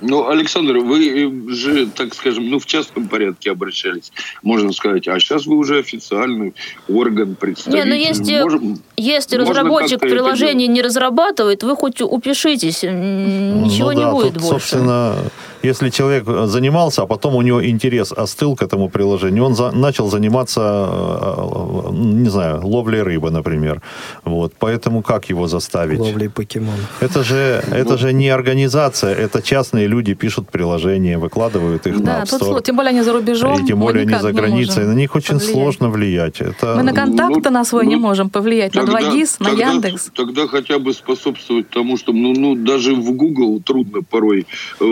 Speaker 11: Ну, Александр, вы э, же, так скажем, ну, в частном порядке обращались, можно сказать. А сейчас вы уже официальный орган
Speaker 4: Не,
Speaker 11: представитель.
Speaker 4: ну если,
Speaker 11: Можем-
Speaker 4: если разработчик приложение не разрабатывает, вы хоть упишитесь, м, ничего
Speaker 5: Ну
Speaker 4: не
Speaker 5: да,
Speaker 4: будет
Speaker 5: тут,
Speaker 4: больше.
Speaker 5: собственно, если человек занимался, а потом у него интерес остыл к этому приложению, он за- начал заниматься, э, не знаю, ловлей рыбы, например. Вот, поэтому как его заставить?
Speaker 3: Ловли покемонов.
Speaker 5: Это же, это же не организация, это частные люди пишут приложения, выкладывают их
Speaker 2: Да,
Speaker 5: на App
Speaker 2: тут
Speaker 5: Store.
Speaker 2: сло- тем более они за рубежом.
Speaker 5: И тем более они за
Speaker 2: не
Speaker 5: границей. На них очень
Speaker 2: повлиять.
Speaker 5: сложно влиять. Это...
Speaker 2: Мы на контакты
Speaker 11: Ну,
Speaker 2: на свой не
Speaker 11: ну,
Speaker 2: можем повлиять, на
Speaker 11: Тогда-
Speaker 2: 2GIS, на
Speaker 11: тогда-
Speaker 2: Яндекс.
Speaker 11: Тогда хотя бы способствовать тому, что ну, ну, даже в Google трудно порой э,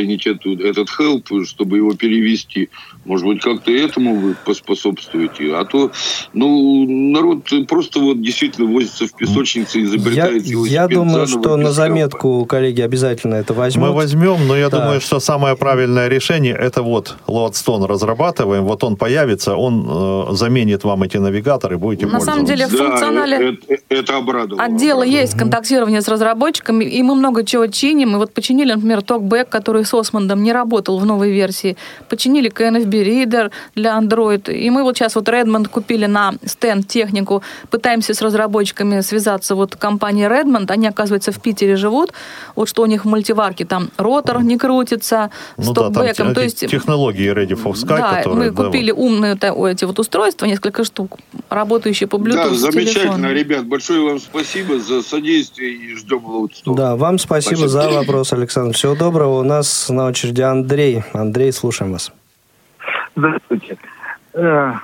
Speaker 11: вычленить эту, этот help, чтобы его перевести. Может быть, как-то этому вы поспособствуете. А то, ну, народ просто вот действительно возится в песочнице и
Speaker 3: Я,
Speaker 11: изобретает велосипед
Speaker 3: я думаю, что на
Speaker 11: help.
Speaker 3: заметку коллеги обязательно это возьмут.
Speaker 5: Мы возьмем, но я
Speaker 3: Да.
Speaker 5: думаю, что самое правильное решение это вот Loadstone разрабатываем, вот он появится, он э, заменит вам эти навигаторы, будете
Speaker 2: На самом деле в
Speaker 11: Да,
Speaker 2: функционале
Speaker 11: э- э- это обрадовало.
Speaker 2: отдела есть контактирование с разработчиками, и мы много чего чиним. И вот починили, например, TalkBack, который с Осмондом не работал в новой версии. Починили KNFB Reader для Android. И мы вот сейчас вот Redmond купили на стенд технику. Пытаемся с разработчиками связаться. Вот компания Redmond, они, оказывается, в Питере живут. Вот что у них в мультиварке там ротор не крутится с
Speaker 5: Ну да, там те-
Speaker 2: То есть
Speaker 5: технологии Ready for Sky,
Speaker 2: да,
Speaker 5: которые...
Speaker 2: мы
Speaker 5: да,
Speaker 2: купили
Speaker 5: вот.
Speaker 2: умные эти вот устройства, несколько штук, работающие по Bluetooth
Speaker 11: Да, замечательно,
Speaker 2: телефона.
Speaker 11: ребят. Большое вам спасибо за содействие и ждем Loadstone.
Speaker 3: Да, вам спасибо,
Speaker 11: Спасибо.
Speaker 3: за вопрос, Александр. Всего доброго. У нас на очереди Андрей. Андрей, слушаем вас.
Speaker 10: Здравствуйте. Э,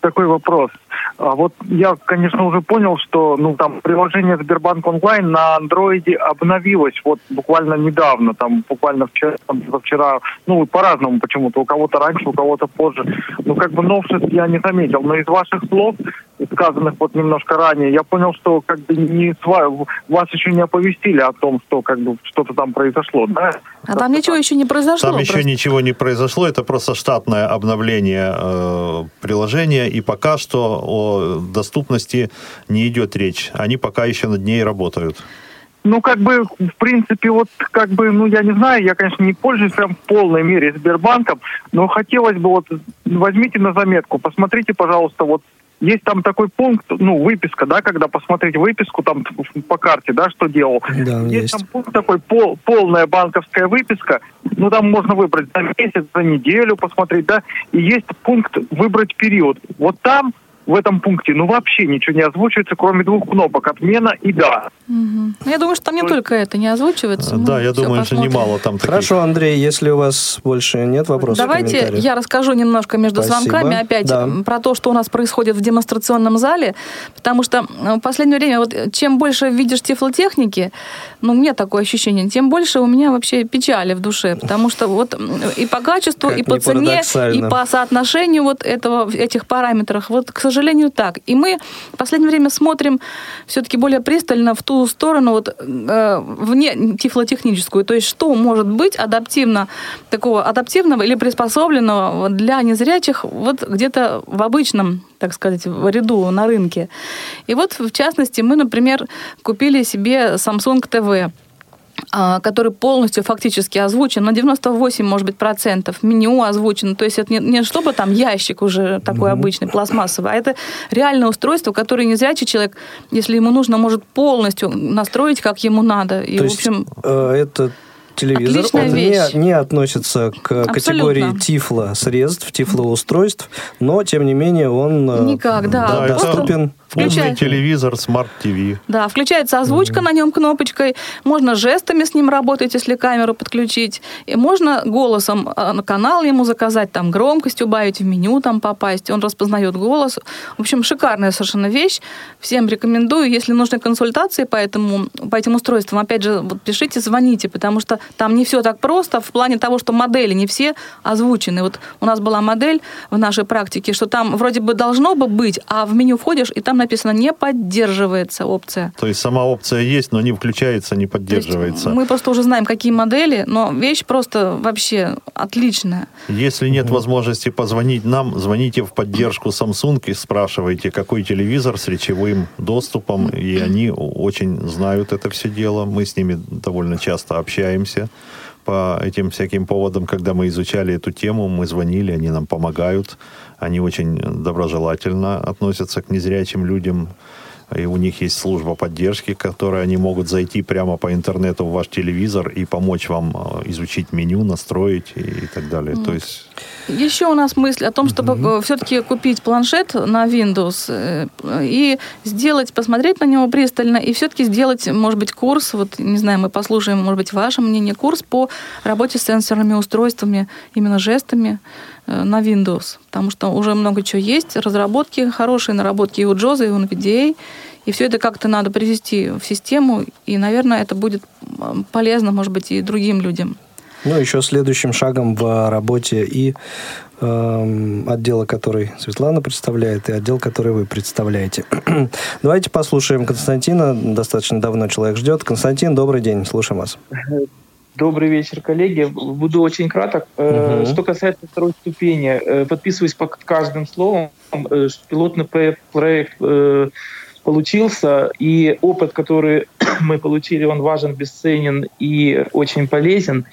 Speaker 10: такой вопрос. А вот я, конечно, уже понял, что ну там приложение Сбербанк онлайн на андроиде обновилось вот буквально недавно, там буквально вчера, там, вчера, ну по-разному почему-то, у кого-то раньше, у кого-то позже. Ну как бы новшеств я не заметил, но из ваших слов сказанных вот немножко ранее, я понял, что как бы не вас еще не оповестили о том, что как бы что-то там произошло, да?
Speaker 2: А там ничего еще не произошло?
Speaker 5: Там еще ничего не произошло, это просто штатное обновление э, приложения, и пока что о доступности не идет речь. Они пока еще над ней работают.
Speaker 10: Ну, как бы, в принципе, вот, как бы, ну, я не знаю, я, конечно, не пользуюсь прям в полной мере Сбербанком, но хотелось бы, вот, возьмите на заметку, посмотрите, пожалуйста, вот, есть там такой пункт, ну, выписка, да, когда посмотреть выписку там по карте, да, что делал. Да, есть, есть там пункт такой, пол, полная банковская выписка, ну, там можно выбрать за месяц, за неделю посмотреть, да, и есть пункт выбрать период. Вот там в этом пункте ну вообще ничего не озвучивается, кроме двух кнопок «отмена» и «да».
Speaker 2: Угу. Я думаю, что там не только это не озвучивается.
Speaker 5: Да, я думаю, посмотрим. что немало там таких.
Speaker 3: Хорошо, Андрей, если у вас больше нет вопросов,
Speaker 2: Давайте я расскажу немножко между Спасибо. звонками опять да. про то, что у нас происходит в демонстрационном зале, потому что в последнее время вот чем больше видишь тифлотехники, ну, мне такое ощущение, тем больше у меня вообще печали в душе, потому что вот и по качеству, как и по цене, и по соотношению вот этого, этих параметров, вот, к сожалению, так. И мы в последнее время смотрим все-таки более пристально в ту сторону, вот, э, вне тифлотехническую, то есть что может быть адаптивно, такого адаптивного или приспособленного для незрячих вот где-то в обычном так сказать, в ряду на рынке. И вот, в частности, мы, например, купили себе Samsung TV который полностью фактически озвучен на 98, может быть, процентов. Меню озвучено. То есть это не, не чтобы там ящик уже такой обычный, пластмассовый, а это реальное устройство, которое незрячий человек, если ему нужно, может полностью настроить, как ему надо.
Speaker 3: И, То в общем, есть, э, это телевизор, Отличная он вещь. не, не относится к Абсолютно. категории тифло средств, тифлоустройств, но тем не менее он
Speaker 2: э, Никак, да.
Speaker 3: доступен.
Speaker 5: Включай... Умный телевизор, TV.
Speaker 2: Да, включается озвучка mm-hmm. на нем кнопочкой, можно жестами с ним работать, если камеру подключить, и можно голосом э, на канал ему заказать, там громкость убавить, в меню там попасть, он распознает голос. В общем, шикарная совершенно вещь. Всем рекомендую. Если нужны консультации по, этому, по этим устройствам, опять же, вот пишите, звоните, потому что там не все так просто в плане того, что модели не все озвучены. Вот у нас была модель в нашей практике, что там вроде бы должно бы быть, а в меню входишь, и там написано «не поддерживается опция».
Speaker 5: То есть сама опция есть, но не включается, не поддерживается.
Speaker 2: Мы просто уже знаем, какие модели, но вещь просто вообще отличная.
Speaker 5: Если нет возможности позвонить нам, звоните в поддержку Samsung и спрашивайте, какой телевизор с речевым доступом, и они очень знают это все дело. Мы с ними довольно часто общаемся общаемся по этим всяким поводам, когда мы изучали эту тему, мы звонили, они нам помогают, они очень доброжелательно относятся к незрячим людям, и у них есть служба поддержки, которой они могут зайти прямо по интернету в ваш телевизор и помочь вам э, изучить меню, настроить и, и так далее. Mm. То есть...
Speaker 2: Еще у нас мысль о том, чтобы mm-hmm. все-таки купить планшет на Windows э, и сделать, посмотреть на него пристально, и все-таки сделать, может быть, курс, вот, не знаю, мы послушаем, может быть, ваше мнение, курс по работе с сенсорными устройствами, именно жестами, Э, на Windows, потому что уже много чего есть, разработки хорошие, наработки и у Джоза, и у NVDA, и все это как-то надо привести в систему, и, наверное, это будет полезно, может быть, и другим людям.
Speaker 3: Ну, еще следующим шагом в работе и э, отдела, который Светлана представляет, и отдел, который вы представляете. Давайте послушаем Константина. Достаточно давно человек ждет. Константин, добрый день, слушаем вас.
Speaker 12: Добрый вечер, коллеги. Буду очень краток. Угу. Что касается второй ступени, э, подписываюсь под каждым словом, э, пилотный проект получился, и опыт, который мы получили, он важен, бесценен и очень полезен.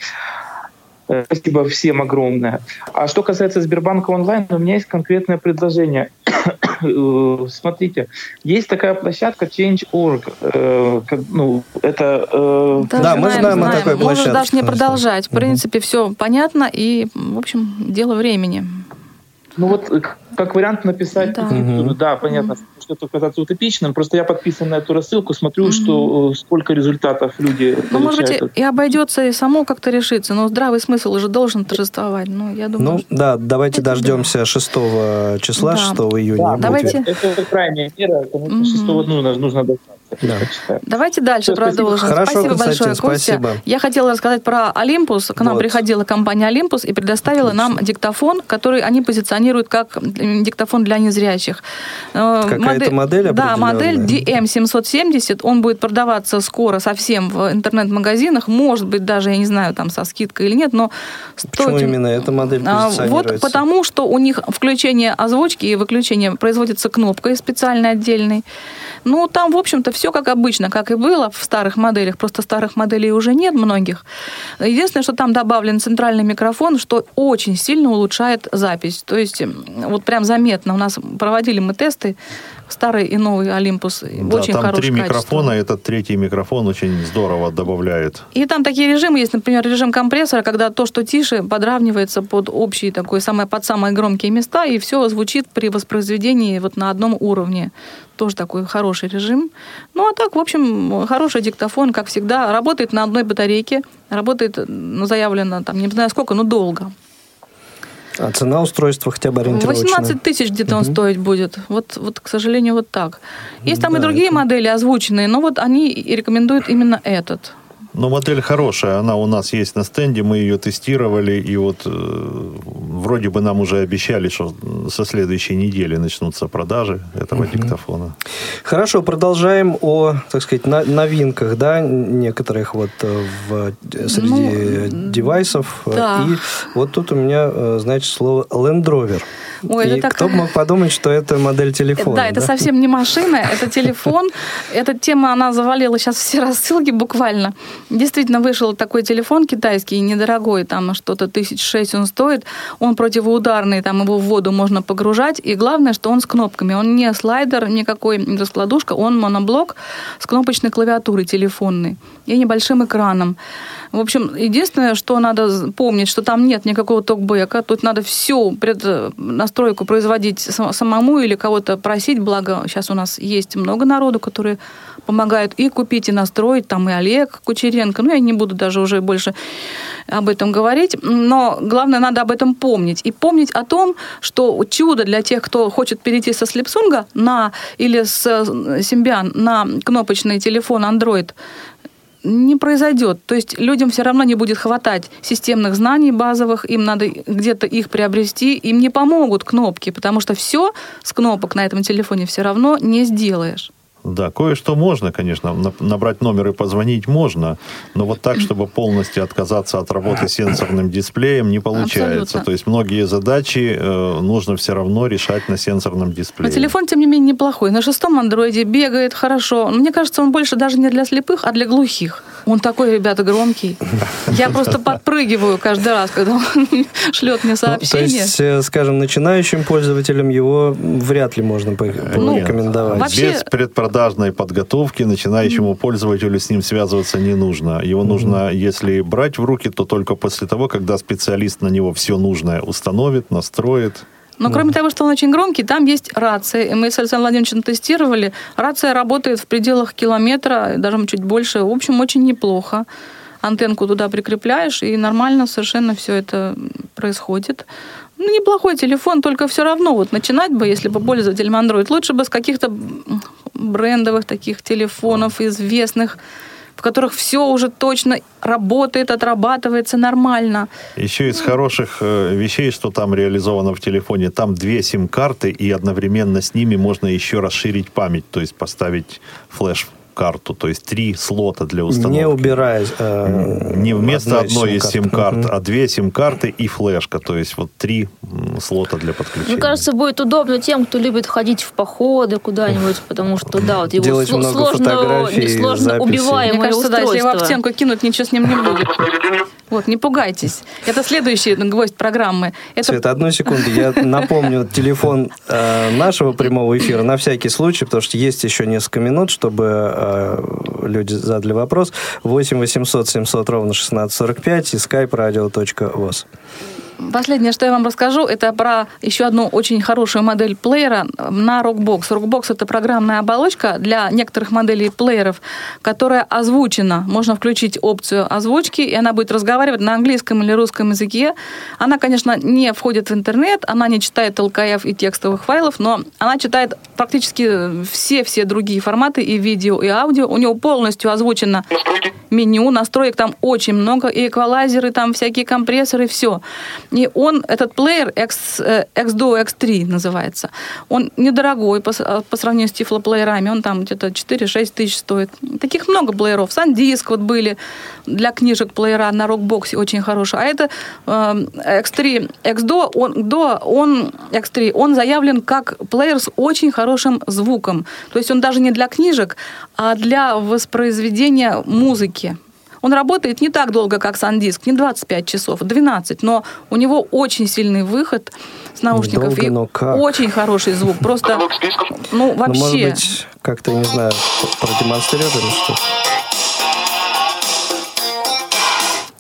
Speaker 12: Спасибо всем огромное. А что касается Сбербанка онлайн, у меня есть конкретное предложение. Э, смотрите, есть такая площадка Change.org. Э, ну, это...
Speaker 2: Э, да, да мы знаем, знаем о такой площадке. Можешь даже не продолжать. В принципе, все понятно и, в общем, дело времени.
Speaker 12: Ну вот, как вариант написать, да, угу. да понятно, угу. Что это казаться утопичным. Просто я подписан на эту рассылку, смотрю, угу. что сколько результатов люди
Speaker 2: Ну, может быть, и обойдется и само как-то решиться, но здравый смысл уже должен торжествовать. Ну, я думаю,
Speaker 3: ну что... да, давайте дождемся да. 6 числа, да. 6 июня.
Speaker 12: Да, давайте. Это, это крайняя мера, конечно, угу. 6 ну, нужно дождаться.
Speaker 2: Да. Давайте дальше Все, продолжим.
Speaker 3: Хорошо,
Speaker 2: спасибо
Speaker 3: большое,
Speaker 2: Костя.
Speaker 3: Спасибо.
Speaker 2: Я хотела рассказать про Олимпус. К нам вот. приходила компания Олимпус и предоставила Отлично. нам диктофон, который они позиционируют как диктофон для незрячих.
Speaker 3: Э, Какая-то модель, модель
Speaker 2: Да, модель DM770. Он будет продаваться скоро совсем в интернет-магазинах. Может быть, даже, я не знаю, там со скидкой или нет, но...
Speaker 3: Почему стоит... именно эта модель а,
Speaker 2: Вот потому, что у них включение озвучки и выключение производится кнопкой специальной отдельной. Ну, там, в общем-то, все как обычно, как и было в старых моделях. Просто старых моделей уже нет многих. Единственное, что там добавлен центральный микрофон, что очень сильно улучшает запись. То есть вот прям заметно. У нас проводили мы тесты старый и новый Олимпус. Да, очень
Speaker 5: там три
Speaker 2: качество.
Speaker 5: микрофона, этот третий микрофон очень здорово добавляет.
Speaker 2: И там такие режимы есть, например, режим компрессора, когда то, что тише, подравнивается под общий такой, самое, под самые громкие места, и все звучит при воспроизведении вот на одном уровне. Тоже такой хороший режим. Ну, а так, в общем, хороший диктофон, как всегда, работает на одной батарейке, работает, ну, заявлено, там, не знаю сколько, но долго.
Speaker 3: А цена устройства хотя бы ориентировочная?
Speaker 2: 18 тысяч где-то угу. он стоить будет. Вот, вот, к сожалению, вот так. Есть там да, и другие это... модели озвученные, но вот они рекомендуют именно этот.
Speaker 5: Но модель хорошая, она у нас есть на стенде, мы ее тестировали, и вот э, вроде бы нам уже обещали, что со следующей недели начнутся продажи этого угу. диктофона.
Speaker 3: Хорошо, продолжаем о, так сказать, новинках, да, некоторых вот э, в, среди ну, девайсов.
Speaker 2: Да.
Speaker 3: И вот тут у меня, э, значит, слово Land Rover. Ой, и так... кто бы мог подумать, что это модель телефона.
Speaker 2: Да, это да? совсем не машина, это телефон. Эта тема, она завалила сейчас все рассылки буквально. Действительно, вышел такой телефон китайский, недорогой, там что-то тысяч шесть он стоит. Он противоударный, там его в воду можно погружать. И главное, что он с кнопками. Он не слайдер никакой, не раскладушка, он моноблок с кнопочной клавиатурой телефонной и небольшим экраном. В общем, единственное, что надо помнить, что там нет никакого токбека. Тут надо всю настройку производить самому или кого-то просить. Благо, сейчас у нас есть много народу, которые помогают и купить, и настроить. Там и Олег Кучеренко. Ну, я не буду даже уже больше об этом говорить. Но главное, надо об этом помнить. И помнить о том, что чудо для тех, кто хочет перейти со Слепсунга на или с Symbian на кнопочный телефон Android, не произойдет. То есть людям все равно не будет хватать системных знаний базовых, им надо где-то их приобрести, им не помогут кнопки, потому что все с кнопок на этом телефоне все равно не сделаешь.
Speaker 5: Да, кое-что можно, конечно, набрать номер и позвонить можно, но вот так, чтобы полностью отказаться от работы сенсорным дисплеем, не получается. Абсолютно. То есть многие задачи э, нужно все равно решать на сенсорном дисплее.
Speaker 2: Но телефон, тем не менее, неплохой. На шестом андроиде бегает хорошо. Мне кажется, он больше даже не для слепых, а для глухих. Он такой, ребята, громкий. Я просто подпрыгиваю каждый раз, когда он шлет мне сообщение.
Speaker 3: Ну, то есть, э, скажем, начинающим пользователям его вряд ли можно порекомендовать.
Speaker 5: Ну, Без предпродажной подготовки начинающему пользователю с ним связываться не нужно. Его нужно, если брать в руки, то только после того, когда специалист на него все нужное установит, настроит.
Speaker 2: Но да. кроме того, что он очень громкий, там есть рация. И мы с Александром Владимировичем тестировали. Рация работает в пределах километра, даже чуть больше. В общем, очень неплохо. Антенку туда прикрепляешь, и нормально совершенно все это происходит. Ну, неплохой телефон, только все равно вот начинать бы, если бы пользователем Android, лучше бы с каких-то брендовых таких телефонов известных, которых все уже точно работает, отрабатывается нормально.
Speaker 5: Еще из хороших э, вещей, что там реализовано в телефоне, там две сим-карты, и одновременно с ними можно еще расширить память, то есть поставить флеш карту, то есть три слота для установки.
Speaker 3: Не убирая э,
Speaker 5: Не вместо одной, из сим-карт, угу. а две сим-карты и флешка, то есть вот три слота для подключения.
Speaker 4: Мне кажется, будет удобно тем, кто любит ходить в походы куда-нибудь, потому что, да, вот его
Speaker 3: Делать
Speaker 4: сл- сложно, сложно убиваемое
Speaker 2: Мне кажется,
Speaker 4: устройство.
Speaker 2: да, если его в стенку кинуть, ничего с ним не будет. Вот, не пугайтесь. Это следующий гвоздь программы.
Speaker 3: Это... Света, одну секунду. Я напомню телефон э, нашего прямого эфира на всякий случай, потому что есть еще несколько минут, чтобы э, люди задали вопрос. 8 800 700 ровно 1645 и skype radio.voz.
Speaker 2: Последнее, что я вам расскажу, это про еще одну очень хорошую модель плеера на Rockbox. Rockbox это программная оболочка для некоторых моделей плееров, которая озвучена. Можно включить опцию озвучки, и она будет разговаривать на английском или русском языке. Она, конечно, не входит в интернет, она не читает ЛКФ и текстовых файлов, но она читает практически все-все другие форматы и видео, и аудио. У него полностью озвучено меню, настроек там очень много, и эквалайзеры, там всякие компрессоры, все. И он, этот плеер X, X2, X3 называется, он недорогой по, по сравнению с тифлоплеерами, он там где-то 4-6 тысяч стоит. Таких много плееров. Сандиск вот были для книжек плеера на рокбоксе очень хороший. А это э, X3, X2, он, до, он, X3, он заявлен как плеер с очень хорошим звуком. То есть он даже не для книжек, а для воспроизведения музыки. Он работает не так долго, как Сандиск, не 25 часов, 12, но у него очень сильный выход с наушников долго, и но как? очень хороший звук. Просто, ну, вообще... Ну, может
Speaker 3: быть, как-то, не знаю, продемонстрировали что-то?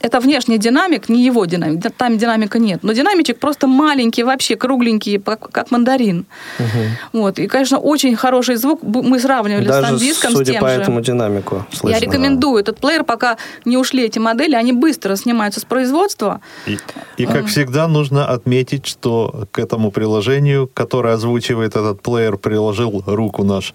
Speaker 2: Это внешний динамик, не его динамик, там динамика нет. Но динамичек просто маленький, вообще кругленький, как, как мандарин. Угу. Вот. И, конечно, очень хороший звук. Мы сравнивали
Speaker 3: Даже
Speaker 2: с андиском,
Speaker 3: судя
Speaker 2: с тем
Speaker 3: по
Speaker 2: же.
Speaker 3: этому динамику.
Speaker 2: Слышно. Я рекомендую этот плеер, пока не ушли эти модели, они быстро снимаются с производства.
Speaker 5: И, и как всегда, нужно отметить, что к этому приложению, которое озвучивает этот плеер, приложил руку наш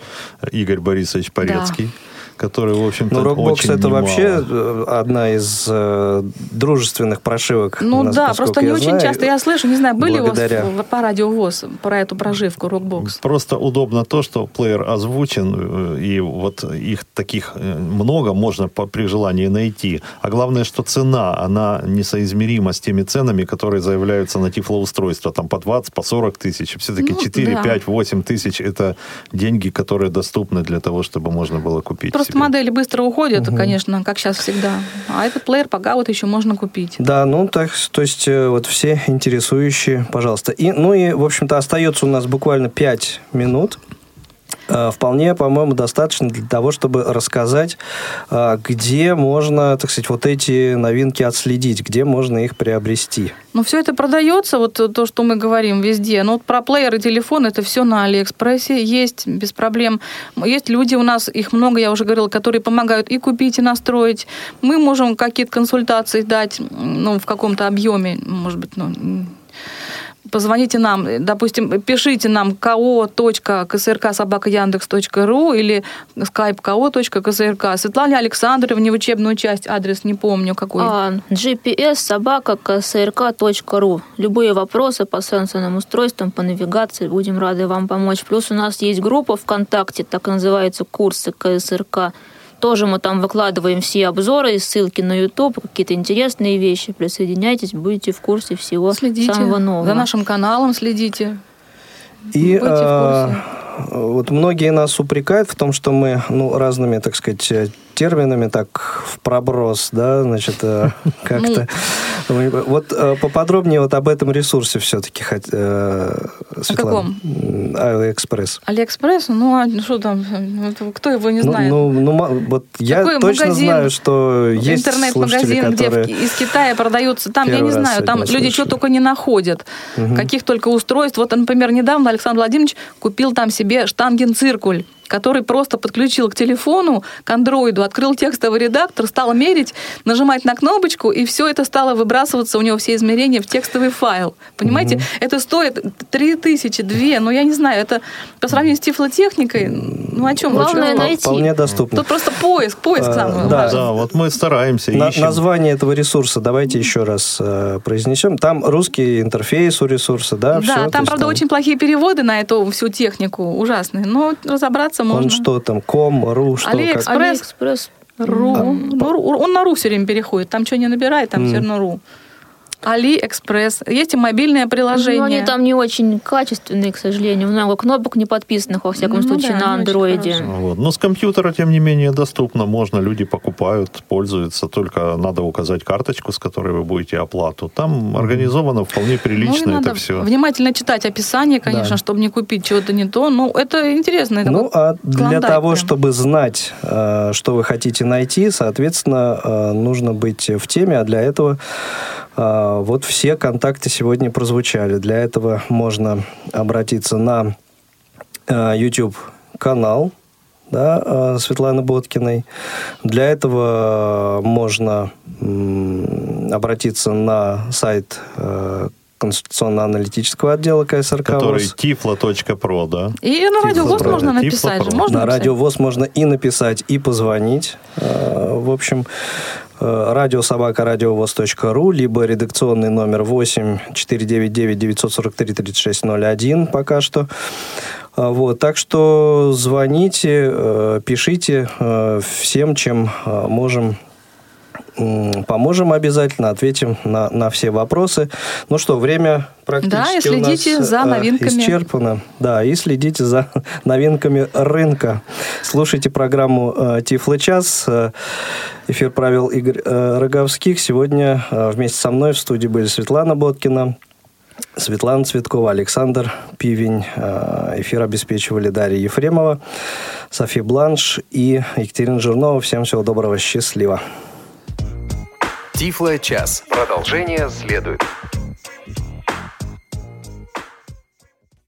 Speaker 5: Игорь Борисович Порецкий. Да который, в общем-то, Ну,
Speaker 3: Rockbox это
Speaker 5: немало.
Speaker 3: вообще э, одна из э, дружественных прошивок.
Speaker 2: Ну
Speaker 3: нас,
Speaker 2: да, просто не
Speaker 3: я
Speaker 2: очень
Speaker 3: знаю,
Speaker 2: часто я слышу, не знаю, были
Speaker 3: благодаря...
Speaker 2: у вас по радио ВОЗ про эту прошивку Rockbox?
Speaker 5: Просто удобно то, что плеер озвучен, э, и вот их таких э, много можно по, при желании найти. А главное, что цена, она несоизмерима с теми ценами, которые заявляются на тифлоустройство. Там по 20, по 40 тысяч. Все-таки ну, 4, да. 5, 8 тысяч – это деньги, которые доступны для того, чтобы можно было купить.
Speaker 2: Просто себе. модели быстро уходят, угу. конечно, как сейчас всегда. А этот плеер пока вот еще можно купить.
Speaker 3: Да, ну так, то есть э, вот все интересующие, пожалуйста. И, ну и, в общем-то, остается у нас буквально 5 минут. Э, вполне, по-моему, достаточно для того, чтобы рассказать, э, где можно, так сказать, вот эти новинки отследить, где можно их приобрести.
Speaker 2: Ну, все это продается, вот то, что мы говорим везде. Ну, вот про плеер и телефон, это все на Алиэкспрессе есть, без проблем. Есть люди у нас, их много, я уже говорила, которые помогают и купить, и настроить. Мы можем какие-то консультации дать, ну, в каком-то объеме, может быть, ну, позвоните нам, допустим, пишите нам ko.ksrk.собака.яндекс.ру или skype ko.ksrk. Светлане Александровне в учебную часть, адрес не помню какой.
Speaker 4: А, GPS собака ksrk.ru. Любые вопросы по сенсорным устройствам, по навигации, будем рады вам помочь. Плюс у нас есть группа ВКонтакте, так и называется курсы КСРК. Тоже мы там выкладываем все обзоры, ссылки на YouTube, какие-то интересные вещи. Присоединяйтесь, будете в курсе всего
Speaker 2: следите
Speaker 4: самого нового.
Speaker 2: За нашим каналом следите.
Speaker 3: И а, вот многие нас упрекают в том, что мы ну, разными, так сказать, терминами так в проброс, да, значит, э, как-то... Вот э, поподробнее вот об этом ресурсе все-таки,
Speaker 2: э, Светлана. О каком?
Speaker 3: Алиэкспресс.
Speaker 2: Алиэкспресс? Ну, а что там? Кто его не ну, знает?
Speaker 3: Ну, ну, вот я точно знаю, что есть
Speaker 2: Интернет-магазин, где из Китая продаются, там, я не знаю, там люди что только не находят. Каких только устройств. Вот, например, недавно Александр Владимирович купил там себе штангенциркуль который просто подключил к телефону, к андроиду, открыл текстовый редактор, стал мерить, нажимать на кнопочку, и все это стало выбрасываться у него все измерения в текстовый файл. Понимаете? Угу. Это стоит 3000, 2, ну я не знаю, это по сравнению с тифлотехникой, ну о чем?
Speaker 4: Главное Очень найти.
Speaker 3: Вполне доступно.
Speaker 2: Тут просто поиск, поиск а, самый
Speaker 5: да. да, вот мы стараемся,
Speaker 3: На, Название этого ресурса давайте еще раз э, произнесем. Там русский интерфейс у ресурса, да?
Speaker 2: Да,
Speaker 3: все,
Speaker 2: там, правда, там... очень плохие переводы на эту всю технику, ужасные, но разобраться разобраться можно.
Speaker 3: Он что там, ком, ру, что?
Speaker 2: Алиэкспресс. Как? Алиэкспресс. Ру. А, ну, он на ру все время переходит. Там что не набирает, там mm. все равно ру. Алиэкспресс. Есть и мобильное приложение. Но
Speaker 4: они там не очень качественные, к сожалению. Много кнопок не подписанных, во всяком ну, случае, да, на андроиде.
Speaker 5: Вот. Но с компьютера, тем не менее, доступно. Можно, люди покупают, пользуются. Только надо указать карточку, с которой вы будете оплату. Там организовано вполне прилично ну, это все.
Speaker 2: Внимательно читать описание, конечно, да. чтобы не купить чего-то не то. Ну, это интересно. Это
Speaker 3: ну, а для того, прям. чтобы знать, э, что вы хотите найти, соответственно, э, нужно быть в теме, а для этого Вот все контакты сегодня прозвучали. Для этого можно обратиться на YouTube-канал да, Светланы Боткиной. Для этого можно обратиться на сайт конституционно-аналитического отдела КСРК
Speaker 5: Который tiflo.pro, да?
Speaker 2: И на Радио ВОЗ можно написать.
Speaker 3: Можно на Радио ВОЗ можно и написать, и позвонить. В общем, радиособака.радиовоз.ру, либо редакционный номер 8 499 943 3601 пока что. Э, вот, так что звоните, пишите всем, чем можем поможем обязательно, ответим на, на все вопросы. Ну что, время практически
Speaker 2: Да, и следите
Speaker 3: у нас
Speaker 2: за э, новинками.
Speaker 3: исчерпано. Да, и следите за новинками рынка. Слушайте программу э, «Тифлы час». Э, эфир провел Игорь Роговских. Сегодня вместе со мной в студии были Светлана Боткина, Светлана Цветкова, Александр Пивень. Эфир обеспечивали Дарья Ефремова, София Бланш и Екатерина Жирнова. Всем всего доброго, счастливо.
Speaker 7: Тифло час. Продолжение следует.